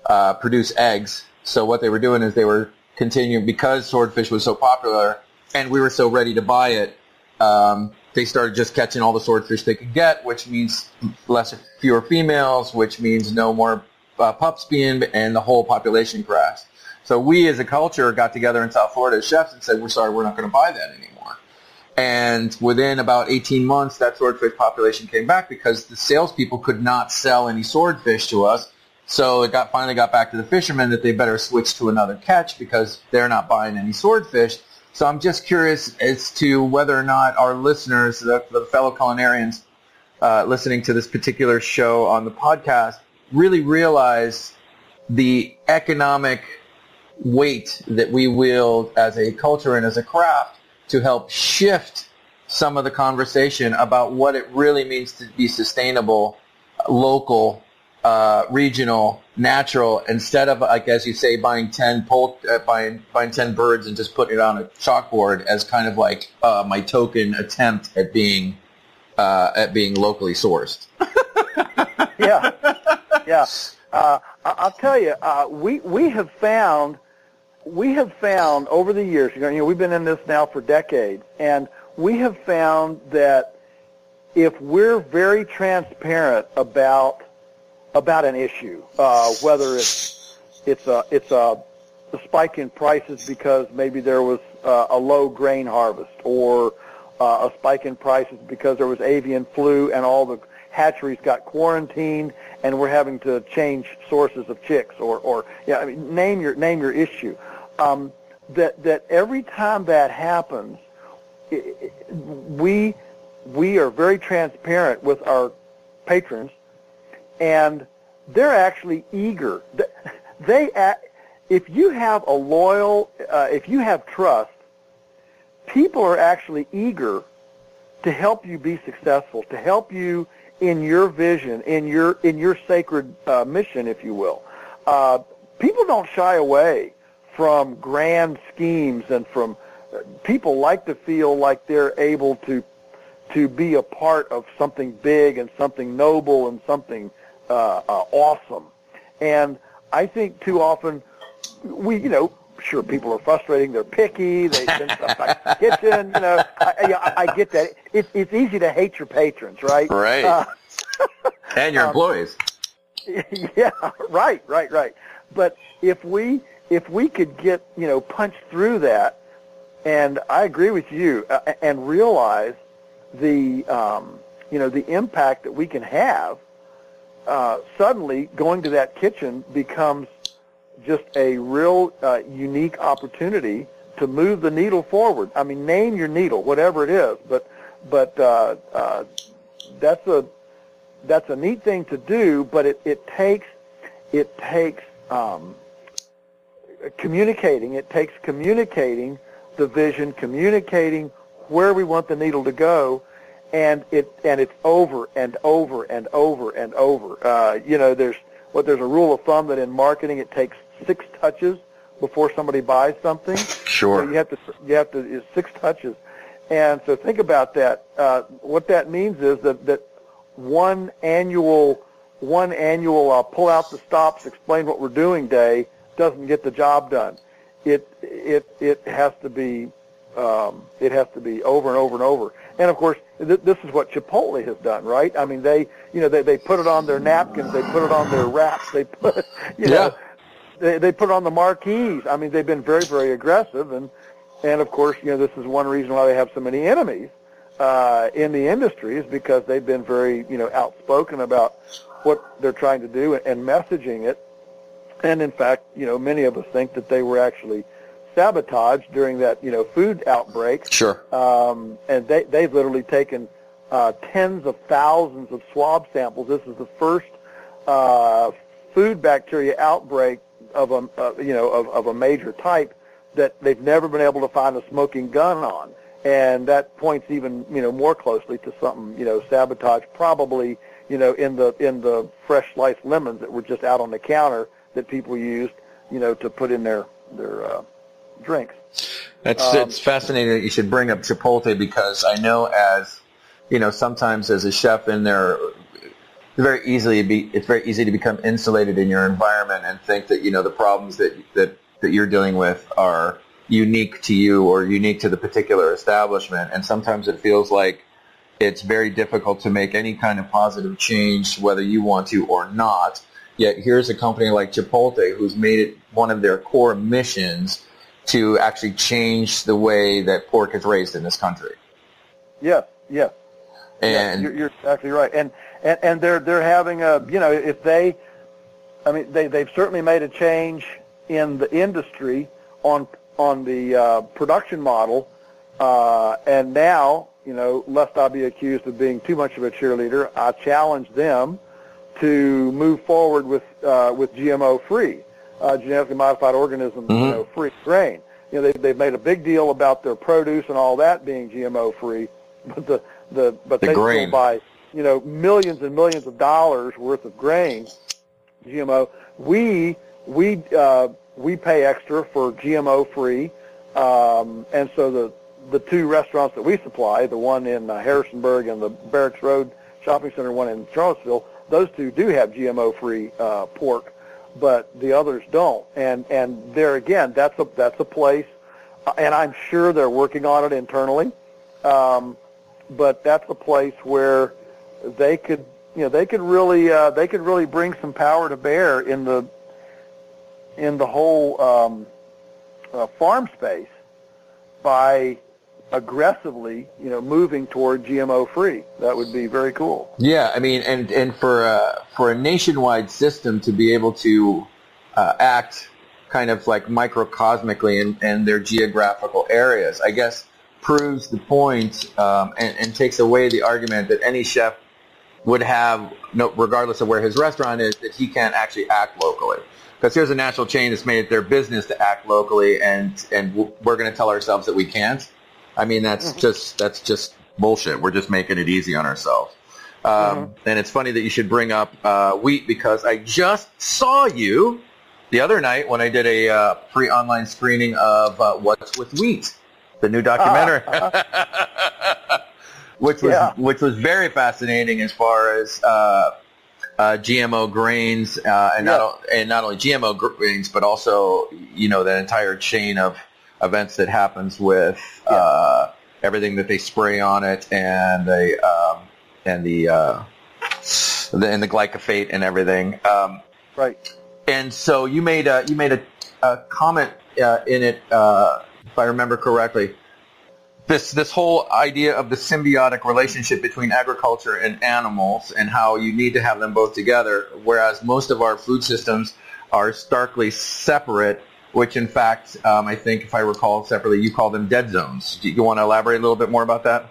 uh, produce eggs. So what they were doing is they were continuing because swordfish was so popular and we were so ready to buy it um, they started just catching all the swordfish they could get, which means less, fewer females, which means no more uh, pups being, and the whole population crashed. So we as a culture got together in South Florida as chefs and said, we're sorry, we're not going to buy that anymore. And within about 18 months, that swordfish population came back because the salespeople could not sell any swordfish to us. So it got finally got back to the fishermen that they better switch to another catch because they're not buying any swordfish. So I'm just curious as to whether or not our listeners, the, the fellow culinarians uh, listening to this particular show on the podcast, really realize the economic weight that we wield as a culture and as a craft to help shift some of the conversation about what it really means to be sustainable, local, uh, regional, natural, instead of like as you say, buying ten pol- uh, buying buying ten birds and just putting it on a chalkboard as kind of like uh, my token attempt at being uh, at being locally sourced. yeah, yeah. Uh, I'll tell you, uh, we we have found we have found over the years. You know, you know, we've been in this now for decades, and we have found that if we're very transparent about about an issue, uh, whether it's it's a it's a, a spike in prices because maybe there was uh, a low grain harvest, or uh, a spike in prices because there was avian flu and all the hatcheries got quarantined and we're having to change sources of chicks, or or yeah, I mean, name your name your issue. Um, that that every time that happens, i- i- we we are very transparent with our patrons and they're actually eager. Th- They, a- if you have a loyal, uh, if you have trust, people are actually eager to help you be successful, to help you in your vision, in your in your sacred uh, mission, if you will. Uh, people don't shy away from grand schemes and from uh, people like to feel like they're able to to be a part of something big and something noble and something uh, uh, awesome. And I think too often we, you know, sure people are frustrating. They're picky. They send stuff back to the kitchen. You know, I, I, I get that. It's it's easy to hate your patrons, right? Right. Uh, And your employees. yeah, right, right, right. But if we if we could get you know punch through that, and I agree with you, uh, and realize the um, you know the impact that we can have, uh, suddenly going to that kitchen becomes just a real uh, unique opportunity to move the needle forward. I mean, name your needle, whatever it is, but but uh, uh, that's a that's a neat thing to do. But it, it takes it takes um, communicating. It takes communicating the vision, communicating where we want the needle to go, and it and it's over and over and over and over. Uh, you know, there's what there's a rule of thumb that in marketing it takes six touches before somebody buys something. Sure. So you have to you have to is six touches, and so think about that. Uh, what that means is that that one annual one annual uh, pull out the stops, explain what we're doing day doesn't get the job done. It it it has to be um, it has to be over and over and over. And of course, th- this is what Chipotle has done, right? I mean, they you know they they put it on their napkins, they put it on their wraps, they put you know they they put on the marquees. I mean, they've been very very aggressive, and and of course, you know this is one reason why they have so many enemies uh, in the industry is because they've been very you know outspoken about what they're trying to do and messaging it. And in fact, you know, many of us think that they were actually sabotaged during that you know food outbreak. Sure. Um, and they they've literally taken uh, tens of thousands of swab samples. This is the first uh, food bacteria outbreak of a uh, you know of, of a major type that they've never been able to find a smoking gun on, and that points even you know more closely to something you know sabotage probably you know in the in the fresh sliced lemons that were just out on the counter that people used you know to put in their their uh, drinks. That's Um, it's fascinating that you should bring up Chipotle because I know as you know sometimes as a chef in there, very easily be it's very easy to become insulated in your environment and think that you know the problems that that that you're dealing with are unique to you or unique to the particular establishment, and sometimes it feels like it's very difficult to make any kind of positive change whether you want to or not. Yet here's a company like Chipotle who's made it one of their core missions to actually change the way that pork is raised in this country. Yes, yes. Yeah, And you're, you're exactly right, and, and and they're they're having a you know if they, I mean they they've certainly made a change in the industry on on the uh, production model, uh, and now you know lest I be accused of being too much of a cheerleader, I challenge them to move forward with uh, with GMO free, uh, genetically modified organism you know free grain. You know they they've made a big deal about their produce and all that being GMO free, but the the but The they grain. still buy you know millions and millions of dollars worth of grain GMO. We we uh, we pay extra for GMO free, um, and so the the two restaurants that we supply, the one in uh, Harrisonburg and the Barracks Road Shopping Center, one in Charlottesville, those two do have GMO free uh, pork, but the others don't. And and there again, that's a that's a place, uh, and I'm sure they're working on it internally. Um, but that's a place where they could you know they could really uh, they could really bring some power to bear in the in the whole um, uh, farm space by aggressively you know moving toward GMO free. That would be very cool. yeah, I mean, and and for a, for a nationwide system to be able to uh, act kind of like microcosmically in, in their geographical areas, I guess proves the point um, and, and takes away the argument that any chef would have, no, regardless of where his restaurant is, that he can't actually act locally. Because here's a national chain that's made it their business to act locally, and and we're going to tell ourselves that we can't. I mean, that's just that's just bullshit. We're just making it easy on ourselves. Um, And it's funny that you should bring up uh, wheat because I just saw you the other night when I did a uh, free online screening of uh, What's with Wheat, the new documentary, which was Yeah. which was very fascinating as far as uh, uh, GMO grains uh, and not Yeah. o- and not only GMO grains but also you know that entire chain of events that happens with uh, everything that they spray on it and the um, and the, uh, the and the glyphosate and everything. Um, Right. and so you made a you made a, a comment uh, in it, uh, if I remember correctly. This this whole idea of the symbiotic relationship between agriculture and animals, and how you need to have them both together. Whereas most of our food systems are starkly separate, which in fact, um, I think if I recall separately, you call them dead zones. Do you want to elaborate a little bit more about that?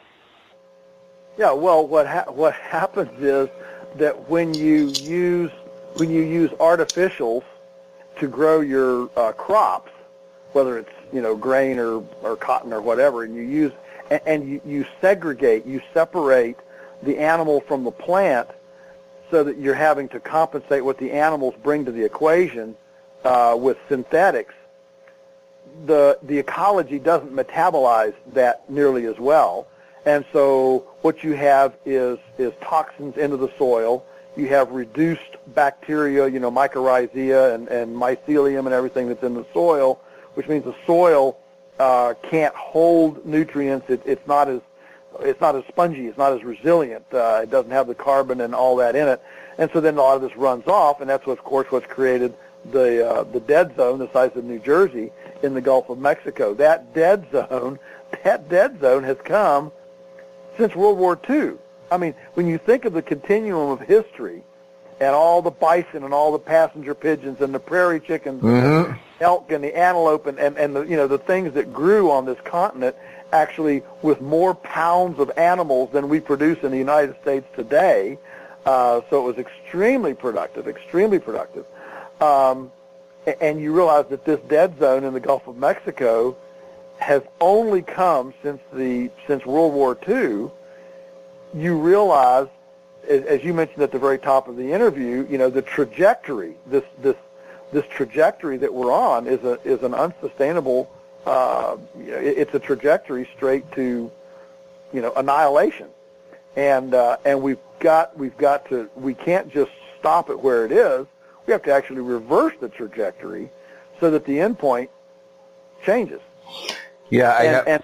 Yeah, well, what ha- what happens is that when you use when you use artificials to grow your uh, crops, whether it's you know grain or, or cotton or whatever, and you use and, and you, you segregate, you separate the animal from the plant, so that you're having to compensate what the animals bring to the equation uh, with synthetics. The the ecology doesn't metabolize that nearly as well. And so what you have is is toxins into the soil. You have reduced bacteria, you know, mycorrhizia and, and mycelium and everything that's in the soil, which means the soil uh, can't hold nutrients. It, it's not as it's not as spongy. It's not as resilient. Uh, it doesn't have the carbon and all that in it. And so then a lot of this runs off, and that's what, of course, what's created the uh, the dead zone, the size of New Jersey in the Gulf of Mexico. That dead zone, that dead zone has come since World War II. I mean, when you think of the continuum of history and all the bison and all the passenger pigeons and the prairie chickens and the elk and the antelope and, and, and the, you know, the things that grew on this continent actually with more pounds of animals than we produce in the United States today. Uh, so it was extremely productive, extremely productive. Um, and you realize that this dead zone in the Gulf of Mexico has only come since the since World War II. You realize, as, as you mentioned at the very top of the interview, you know the trajectory. This this this trajectory that we're on is a is an unsustainable. Uh, you know, it, it's a trajectory straight to, you know, annihilation, and uh, and we've got we've got to we can't just stop it where it is. We have to actually reverse the trajectory so that the endpoint changes Yeah, I and, and,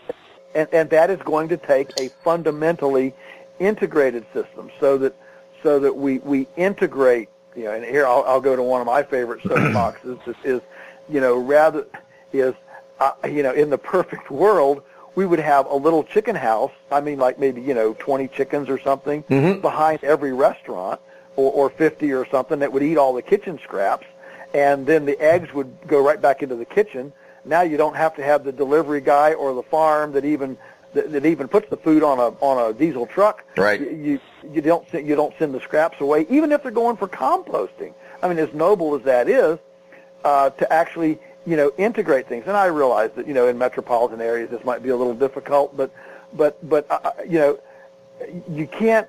and and that is going to take a fundamentally integrated system so that so that we we integrate you know and here I'll, I'll go to one of my favorite soapboxes is, is you know rather is uh, you know in the perfect world we would have a little chicken house I mean like maybe you know 20 chickens or something behind every restaurant or, or 50 or something that would eat all the kitchen scraps and then the eggs would go right back into the kitchen. Now you don't have to have the delivery guy or the farm that even that, that even puts the food on a on a diesel truck. Right. You you, don't you don't send the scraps away, even if they're going for composting. I mean, as noble as that is, uh, to actually you know integrate things. And I realize that you know in metropolitan areas this might be a little difficult, but but but uh, you know you can't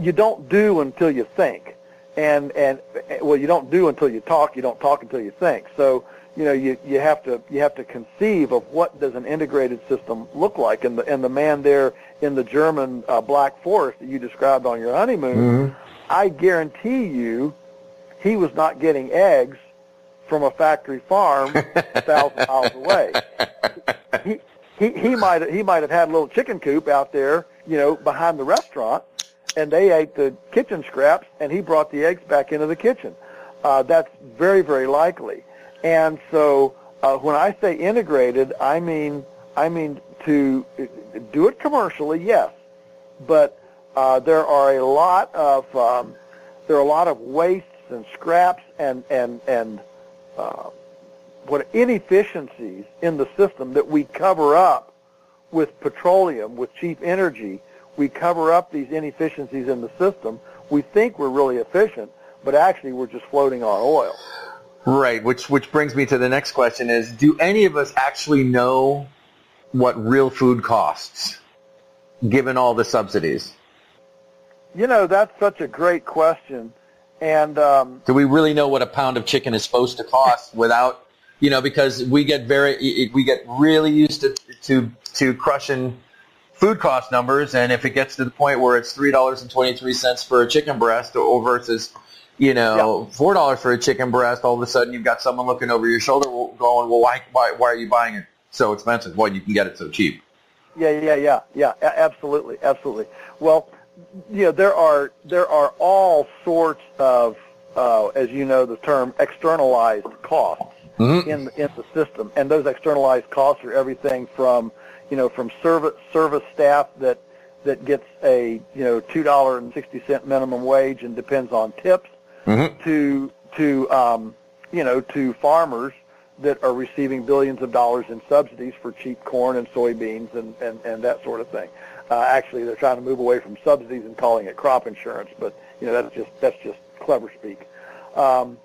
you don't do until you think and and well you don't do until you talk you don't talk until you think so you know you you have to you have to conceive of what does an integrated system look like and the and the man there in the German uh, Black Forest that you described on your honeymoon I guarantee you he was not getting eggs from a factory farm a thousand miles away he he he might he might have had a little chicken coop out there, you know, behind the restaurant, and they ate the kitchen scraps, and he brought the eggs back into the kitchen. Uh, that's very very likely. And so uh, when I say integrated, I mean I mean to do it commercially, yes, but uh, there are a lot of um, there are a lot of wastes and scraps and and and uh, what inefficiencies in the system that we cover up with petroleum, with cheap energy. We cover up these inefficiencies in the system. We think we're really efficient, but actually we're just floating on oil. Right. Which which brings me to the next question: Is do any of us actually know what real food costs, given all the subsidies? You know, that's such a great question. And um, Do we really know what a pound of chicken is supposed to cost without, you know, because we get very, we get really used to, to, to crushing food cost numbers. And if it gets to the point where it's $3.23 for a chicken breast or versus, you know, $4 for a chicken breast, all of a sudden you've got someone looking over your shoulder going, well, why, why, why are you buying it so expensive? Well, you can get it so cheap. Yeah, yeah, yeah, yeah. a- Absolutely, absolutely. Well, you know, there are there are all sorts of, uh, as you know, the term externalized costs in the, in the system, and those externalized costs are everything from, you know, from service service staff that that gets a you know two dollar and sixty cent minimum wage and depends on tips, to to um, you know to farmers that are receiving billions of dollars in subsidies for cheap corn and soybeans and, and, and that sort of thing. Uh, actually, they're trying to move away from subsidies and calling it crop insurance, but you know that's just that's just clever speak. Um,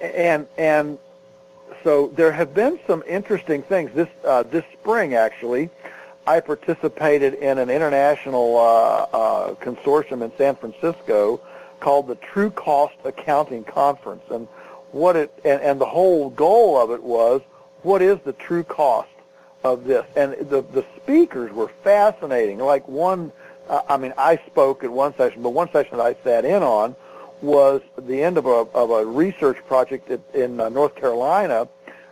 and and so there have been some interesting things this uh, this spring actually. I participated in an international uh, uh, consortium in San Francisco called the True Cost Accounting Conference, and what it and, and the whole goal of it was what is the true cost of this, and the the speakers were fascinating. Like one, uh, I mean, I spoke at one session, but one session that I sat in on was the end of a of a research project at, in uh, North Carolina,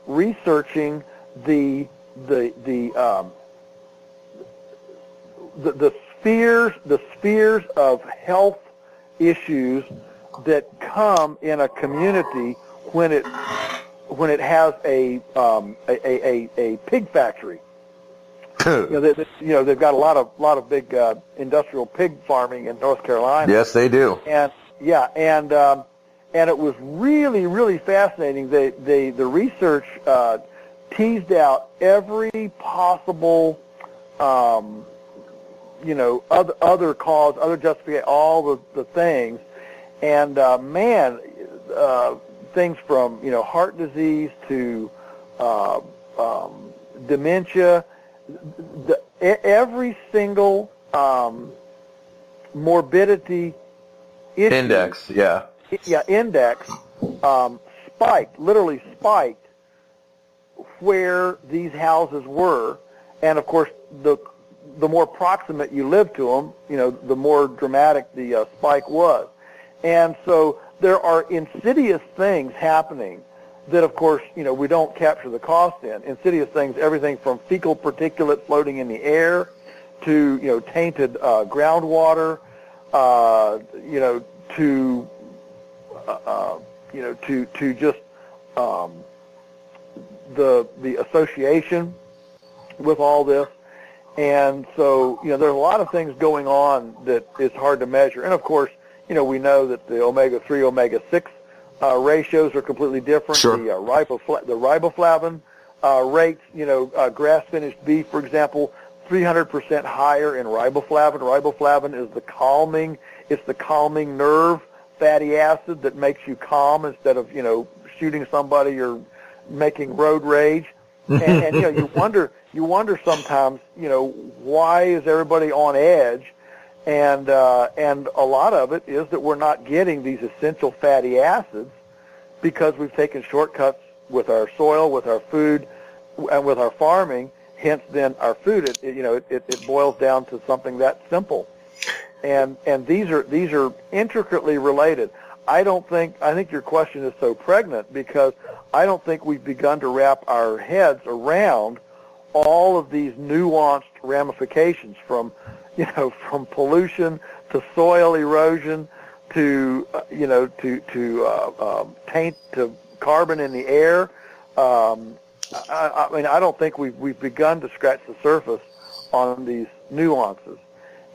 researching the the the um, the, the spheres the spheres of health issues that come in a community when it when it has a um, a, a, a, pig factory. You know, they, they- you know they've got a lot of lot of big uh, industrial pig farming in North Carolina. Yes, they do. And yeah, and um, and it was really really fascinating. They they the research uh, teased out every possible um, you know other other cause, other justification, all the the things, and uh, man, uh, things from you know heart disease to uh, um, dementia, the, every single um, morbidity issue, Index, yeah. yeah, index um, spiked, literally spiked where these houses were, and of course the the more proximate you lived to them, you know, the more dramatic the uh, spike was, and so there are insidious things happening that, of course, you know, we don't capture the cost in. Insidious things, everything from fecal particulate floating in the air to you know tainted uh, groundwater, uh, you know, to uh, uh, you know, to to just um, the the association with all this, and so you know, there's a lot of things going on that is hard to measure, and of course, you know, we know that the omega three, omega six uh, ratios are completely different. Sure. The uh, ribofla- the riboflavin uh, rates, you know, uh, grass finished beef, for example, 300% higher in riboflavin. Riboflavin is the calming, it's the calming nerve fatty acid that makes you calm instead of, you know, shooting somebody or making road rage. and, and you know, you wonder, you wonder sometimes, you know, why is everybody on edge? And uh, and a lot of it is that we're not getting these essential fatty acids because we've taken shortcuts with our soil, with our food, and with our farming. Hence, then our food, it, you know, it, it boils down to something that simple. And and these are these are intricately related. I don't think I think your question is so pregnant because I don't think we've begun to wrap our heads around all of these nuanced ramifications from you know from pollution to soil erosion to uh, you know to to uh, um, taint to carbon in the air. Um, I, I mean, I don't think we've we've begun to scratch the surface on these nuances.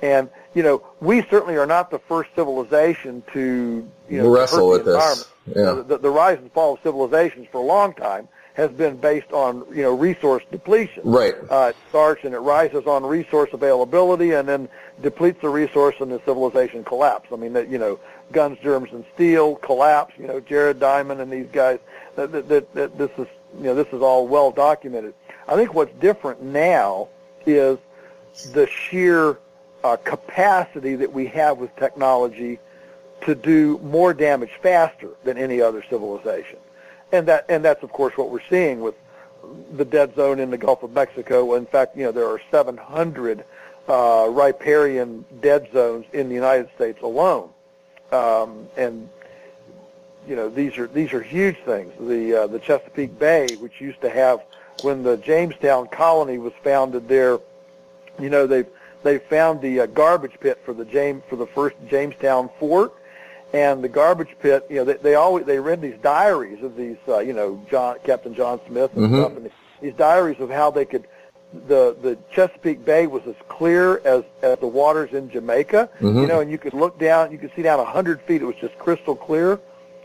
And you know, we certainly are not the first civilization to you know Wrestle with this. Yeah. The, the rise and fall of civilizations for a long time has been based on you know resource depletion. Right. Uh, it starts and it rises on resource availability, and then depletes the resource, and the civilization collapse. I mean, that you know, guns, germs, and steel collapse. You know, Jared Diamond and these guys. That, that, that, that this is you know this is all well documented. I think what's different now is the sheer uh, capacity that we have with technology to do more damage faster than any other civilization. And that and that's of course what we're seeing with the dead zone in the Gulf of Mexico. In fact, you know there are 700 uh, riparian dead zones in the United States alone, um, and you know these are these are huge things. The uh, the Chesapeake Bay, which used to have when the Jamestown colony was founded there, you know they've they found the uh, garbage pit for the James for the first Jamestown fort, and the garbage pit. You know they, they always they read these diaries of these uh, you know John Captain John Smith and Mhm. stuff, and these diaries of how they could. The the Chesapeake Bay was as clear as as the waters in Jamaica, Mhm. you know, and you could look down, you could see down a hundred feet. It was just crystal clear.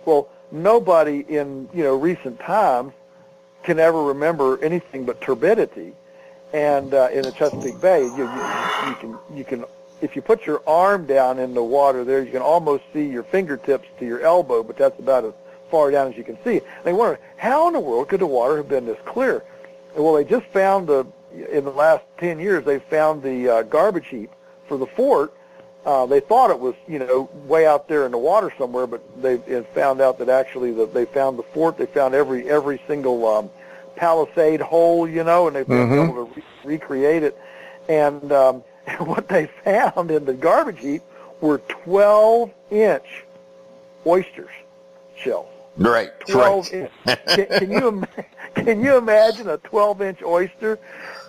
Well, nobody in you know recent times can ever remember anything but turbidity. And uh, in the Chesapeake Bay, you, you, you can you can if you put your arm down in the water there, you can almost see your fingertips to your elbow, but that's about as far down as you can see. And they wonder how in the world could the water have been this clear? Well, they just found the in the last ten years they found the uh, garbage heap for the fort. Uh, they thought it was you know way out there in the water somewhere, but they found out that actually that they found the fort. They found every every single um, palisade hole, you know, and they've been Mhm. able to re- recreate it. And um, what they found in the garbage heap were 12 inch oysters shells. Right. 12 right. inch. Can, can you can you imagine a 12 inch oyster?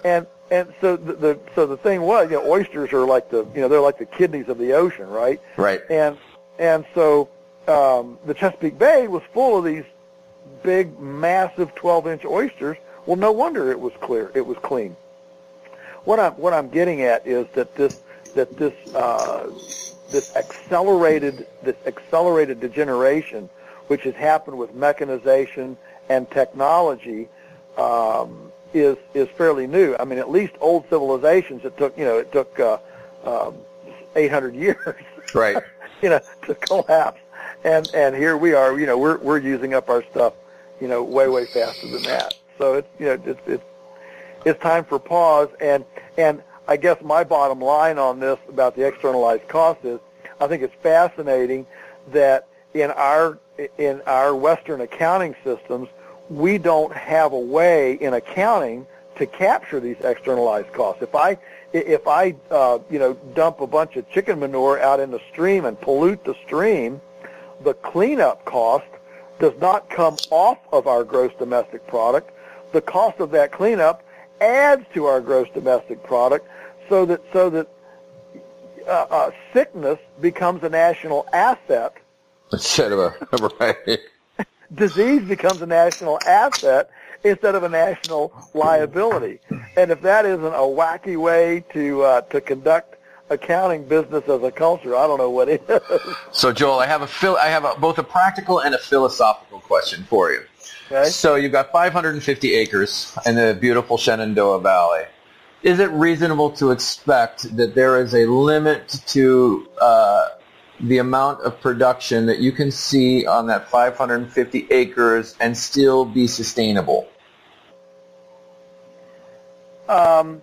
And and so the, the so the thing was, you know, oysters are like the you know they're like the kidneys of the ocean, right? Right. And and so um, the Chesapeake Bay was full of these big, massive 12-inch oysters. Well, no wonder it was clear. It was clean. What I'm what I'm getting at is that this that this uh, this accelerated this accelerated degeneration, which has happened with mechanization and technology, um, is is fairly new. I mean, at least old civilizations, it took you know it took uh, um 800 years Right. you know, to collapse. And and here we are, you know, we're we're using up our stuff, you know, way way faster than that. So it's you know it's it's it's time for pause. And and I guess my bottom line on this about the externalized cost is, I think it's fascinating that in our in our Western accounting systems, we don't have a way in accounting to capture these externalized costs. If I if I uh, you know dump a bunch of chicken manure out in the stream and pollute the stream, the cleanup cost does not come off of our gross domestic product. The cost of that cleanup adds to our gross domestic product, so that so that uh, uh, sickness becomes a national asset Instead of a right. disease becomes a national asset instead of a national liability. And if that isn't a wacky way to uh, to conduct accounting business as a culture, I don't know what is. So Joel, I have a phil- I have a, both a practical and a philosophical question for you. Okay? So you've got 550 acres in the beautiful Shenandoah Valley. Is it reasonable to expect that there is a limit to uh, the amount of production that you can see on that 550 acres and still be sustainable? Um,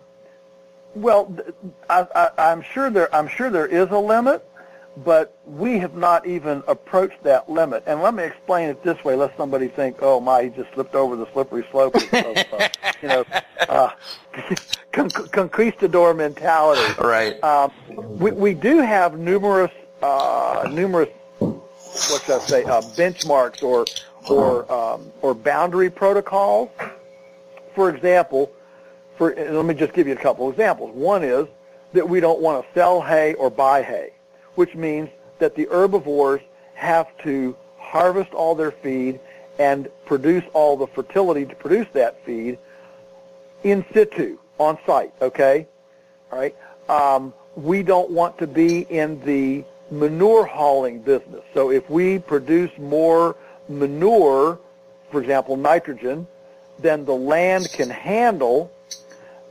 well, I, I, I'm sure there I'm sure there is a limit, but we have not even approached that limit. And let me explain it this way, lest somebody think, "Oh my, he just slipped over the slippery slope," of, you know, uh, con- conquistador mentality. Right. Um, we, we do have numerous uh, numerous what should I say uh, benchmarks or or um, or boundary protocols. For example, for let me just give you a couple examples. One is that we don't want to sell hay or buy hay, which means that the herbivores have to harvest all their feed and produce all the fertility to produce that feed in situ, on site, okay? All right? Um, we don't want to be in the manure hauling business. So if we produce more manure, for example, nitrogen, than the land can handle,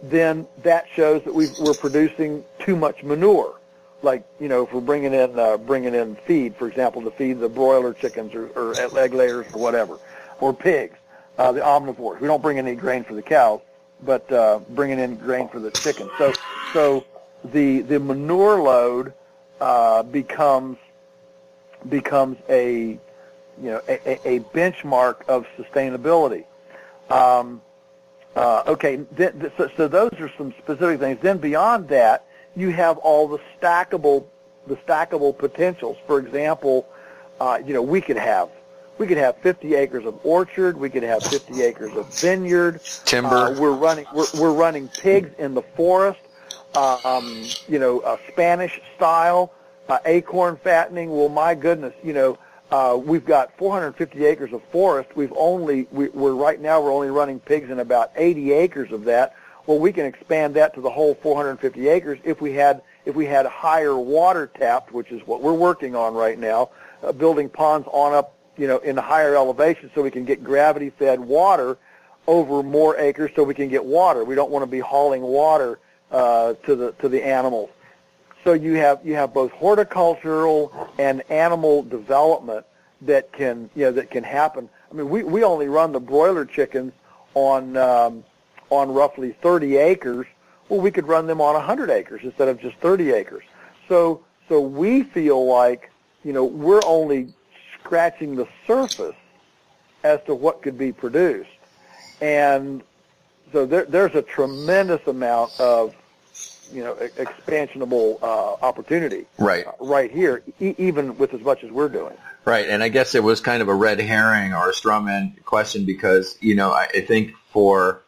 then that shows that we we're producing too much manure. Like you know, if we're bringing in uh, bringing in feed, for example, to feed the broiler chickens or, or egg layers or whatever, or pigs, uh, the omnivores. We don't bring in any grain for the cows, but uh, bringing in grain for the chickens. So so the the manure load uh, becomes becomes a you know a, a benchmark of sustainability. Um, uh, okay, th- th- so, so those are some specific things. Then beyond that, you have all the stackable, the stackable potentials. For example, uh, you know, we could have, we could have 50 acres of orchard. We could have 50 acres of vineyard. Timber. Uh, we're running, we're, we're running pigs in the forest. Uh, um, you know, uh, Spanish style, uh, acorn fattening. Well, my goodness, you know, uh, we've got 450 acres of forest. We've only, we, we're right now we're only running pigs in about 80 acres of that. Well, we can expand that to the whole 450 acres if we had, if we had higher water tapped, which is what we're working on right now, uh, building ponds on up, you know, in higher elevation so we can get gravity fed water over more acres so we can get water. We don't want to be hauling water uh, to the to the animals. So you have you have both horticultural and animal development that can you know that can happen. I mean, we we only run the broiler chickens on um, on roughly 30 acres. Well, we could run them on 100 acres instead of just 30 acres. So so we feel like you know we're only scratching the surface as to what could be produced, and so there, there's a tremendous amount of you know e- expansionable uh, opportunity Right. uh, right here, e- even with as much as we're doing. Right, and I guess it was kind of a red herring or a straw man question because you know I, I think for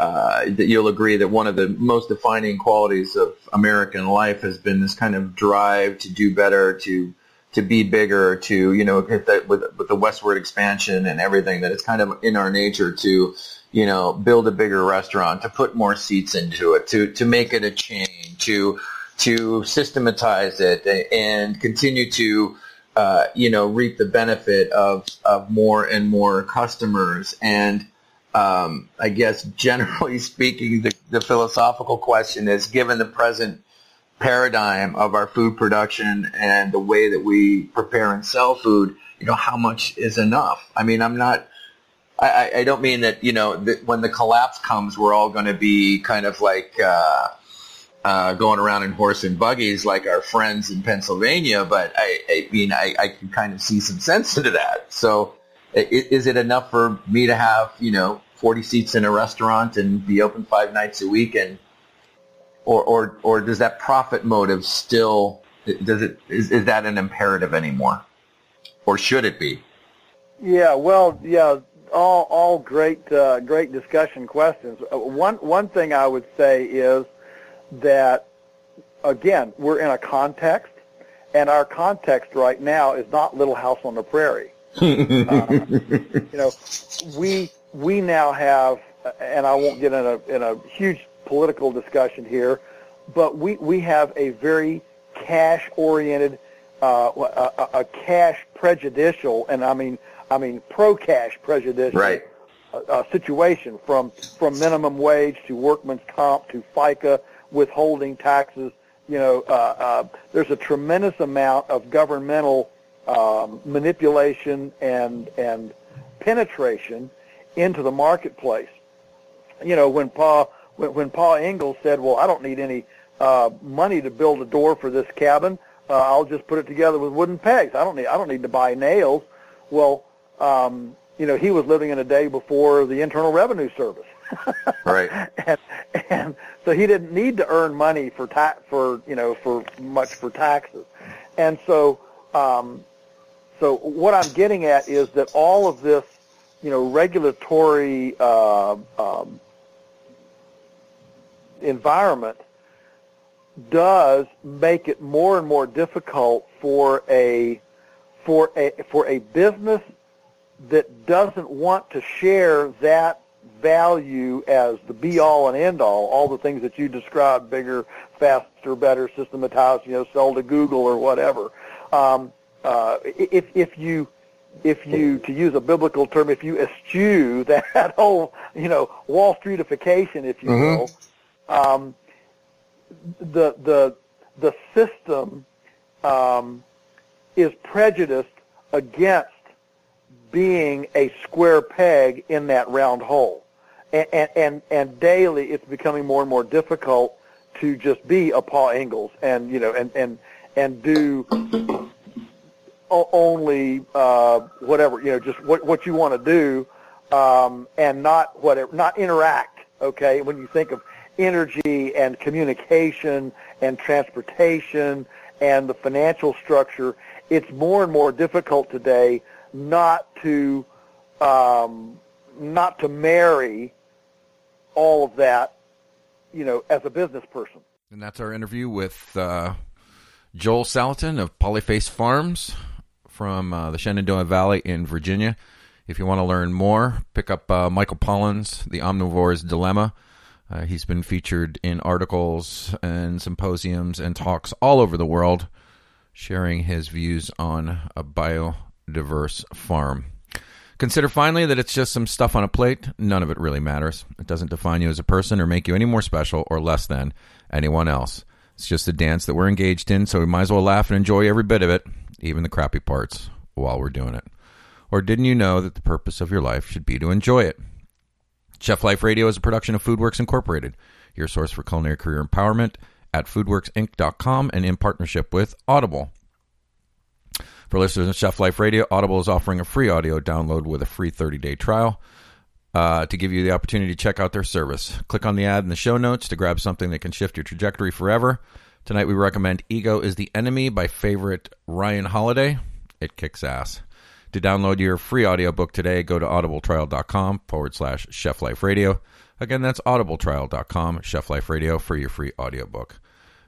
uh, that you'll agree that one of the most defining qualities of American life has been this kind of drive to do better, to to be bigger, to you know with the, with, with the westward expansion and everything that it's kind of in our nature to you know build a bigger restaurant, to put more seats into it, to to make it a chain, to to systematize it and continue to uh, you know, reap the benefit of, of more and more customers. And um, I guess generally speaking, the, the philosophical question is, given the present paradigm of our food production and the way that we prepare and sell food, you know, how much is enough? I mean, I'm not. I, I- don't mean that you know that when the collapse comes, we're all going to be kind of like uh, uh, going around in horse and buggies like our friends in Pennsylvania, but I, I mean, I, I can kind of see some sense into that. So, is it enough for me to have you know 40 seats in a restaurant and be open five nights a week, and or or or does that profit motive still does it is, is that an imperative anymore, or should it be? Yeah, well, yeah, all all great uh, great discussion questions. Uh, one one thing I would say is that again we're in a context, and our context right now is not Little House on the Prairie. Uh, you know, we we now have, and I won't get in a in a huge political discussion here, but we we have a very cash oriented, uh, a, a- a cash prejudicial, and I mean I mean pro cash prejudicial Right. uh, uh, situation from from minimum wage to workman's comp to FICA withholding taxes. You know, uh, uh, there's a tremendous amount of governmental um, manipulation and and penetration into the marketplace. You know, when Pa when, when Pa Ingalls said, "Well, I don't need any uh, money to build a door for this cabin. Uh, I'll just put it together with wooden pegs. I don't need I don't need to buy nails." Well, um, you know, he was living in a day before the Internal Revenue Service. Right. and, and so he didn't need to earn money for ta- for you know for much for taxes, and so um, so what I'm getting at is that all of this you know regulatory uh, um, environment does make it more and more difficult for a for a for a business that doesn't want to share that value as the be all and end all, all the things that you described, bigger, faster, better, systematized, you know, sell to Google or whatever. Um, uh, if if you if you, to use a biblical term, if you eschew that whole, you know, Wall Streetification, if you will, um, the the the system um, is prejudiced against being a square peg in that round hole, and and and, and daily it's becoming more and more difficult to just be a Pa Ingalls and you know and and and do only uh, whatever you know just what what you want to do um, and not whatever not interact okay? When you think of energy and communication and transportation and the financial structure it's more and more difficult today not to um, not to marry all of that you know as a business person. And that's our interview with uh, Joel Salatin of Polyface Farms from uh, the Shenandoah Valley in Virginia. If you want to learn more, pick up uh, Michael Pollan's The Omnivore's Dilemma. Uh, he's been featured in articles and symposiums and talks all over the world, sharing his views on a biodiverse farm. Consider finally that it's just some stuff on a plate. None of it really matters. It doesn't define you as a person or make you any more special or less than anyone else. It's just a dance that we're engaged in, so we might as well laugh and enjoy every bit of it, even the crappy parts, while we're doing it. Or didn't you know that the purpose of your life should be to enjoy it? Chef Life Radio is a production of Foodworks Incorporated, your source for culinary career empowerment at foodworksinc.com and in partnership with Audible. For listeners of Chef Life Radio, Audible is offering a free audio download with a free 30-day trial uh, to give you the opportunity to check out their service. Click on the ad in the show notes to grab something that can shift your trajectory forever. Tonight we recommend Ego is the Enemy by favorite Ryan Holiday. It kicks ass. To download your free audiobook today, go to audibletrial.com forward slash Chef Life Radio. Again, that's audibletrial.com, Chef Life Radio, for your free audiobook.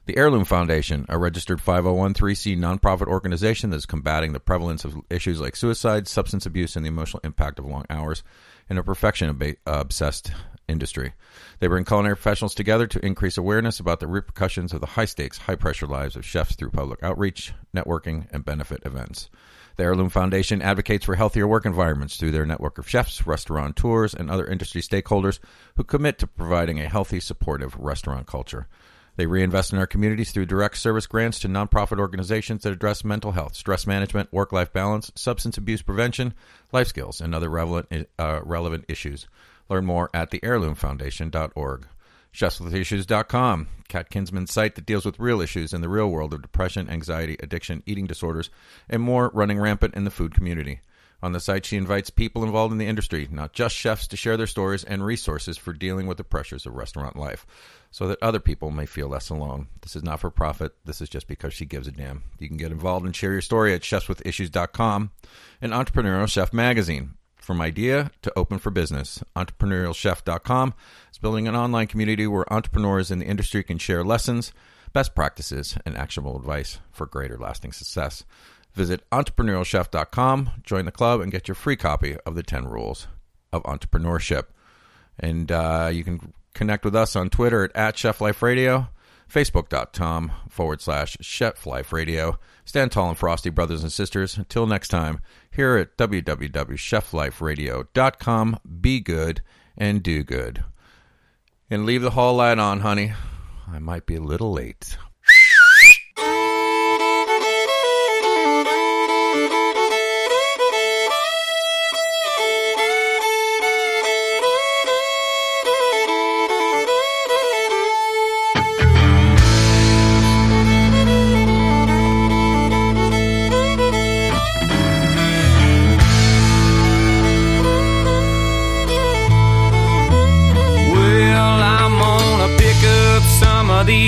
The Heirloom Foundation, a registered 501c nonprofit organization that is combating the prevalence of issues like suicide, substance abuse, and the emotional impact of long hours in a perfection uh, obsessed industry. They bring culinary professionals together to increase awareness about the repercussions of the high stakes, high pressure lives of chefs through public outreach, networking, and benefit events. The Heirloom Foundation advocates for healthier work environments through their network of chefs, restaurateurs, and other industry stakeholders who commit to providing a healthy, supportive restaurant culture. They reinvest in our communities through direct service grants to nonprofit organizations that address mental health, stress management, work life balance, substance abuse prevention, life skills, and other relevant, uh, relevant issues. Learn more at theheirloomfoundation.org. ChefsWithIssues.com, Kat Kinsman's site that deals with real issues in the real world of depression, anxiety, addiction, eating disorders, and more running rampant in the food community. On the site, she invites people involved in the industry, not just chefs, to share their stories and resources for dealing with the pressures of restaurant life so that other people may feel less alone. This is not for profit. This is just because she gives a damn. You can get involved and share your story at chefswithissues.com, and entrepreneurial chef magazine. From idea to open for business, entrepreneurialchef.com is building an online community where entrepreneurs in the industry can share lessons, best practices, and actionable advice for greater lasting success. Visit entrepreneurialchef.com, join the club, and get your free copy of the 10 Rules of Entrepreneurship. And uh, you can connect with us on Twitter at, at Chef Life Radio, Facebook.com forward slash Chef Life Radio. Stand tall and frosty, brothers and sisters. Until next time, here at www.chefliferadio.com, be good and do good. And leave the hall light on, honey. I might be a little late.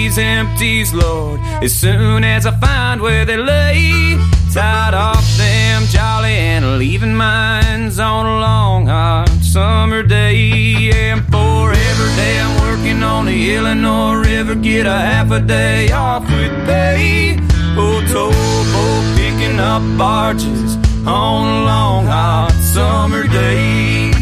These empties, Lord, as soon as I find where they lay. Tied off them jolly and leaving mines on a long hot summer day. And for every day I'm working on the Illinois River, get a half a day off with pay. Oh, towboat picking up barges on a long hot summer day.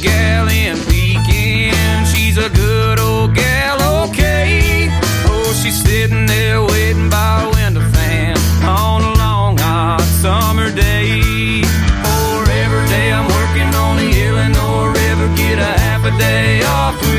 gal in Pekin. She's a good old gal, okay. Oh, she's sitting there waiting by a window fan on a long hot summer day. Or every day I'm working on the Illinois River, get a half a day off.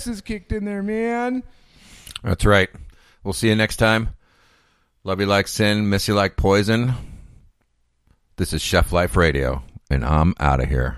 Asses kicked in there, man. That's right. We'll see you next time. Love you like sin, miss you like poison. This is Chef Life Radio, and I'm out of here.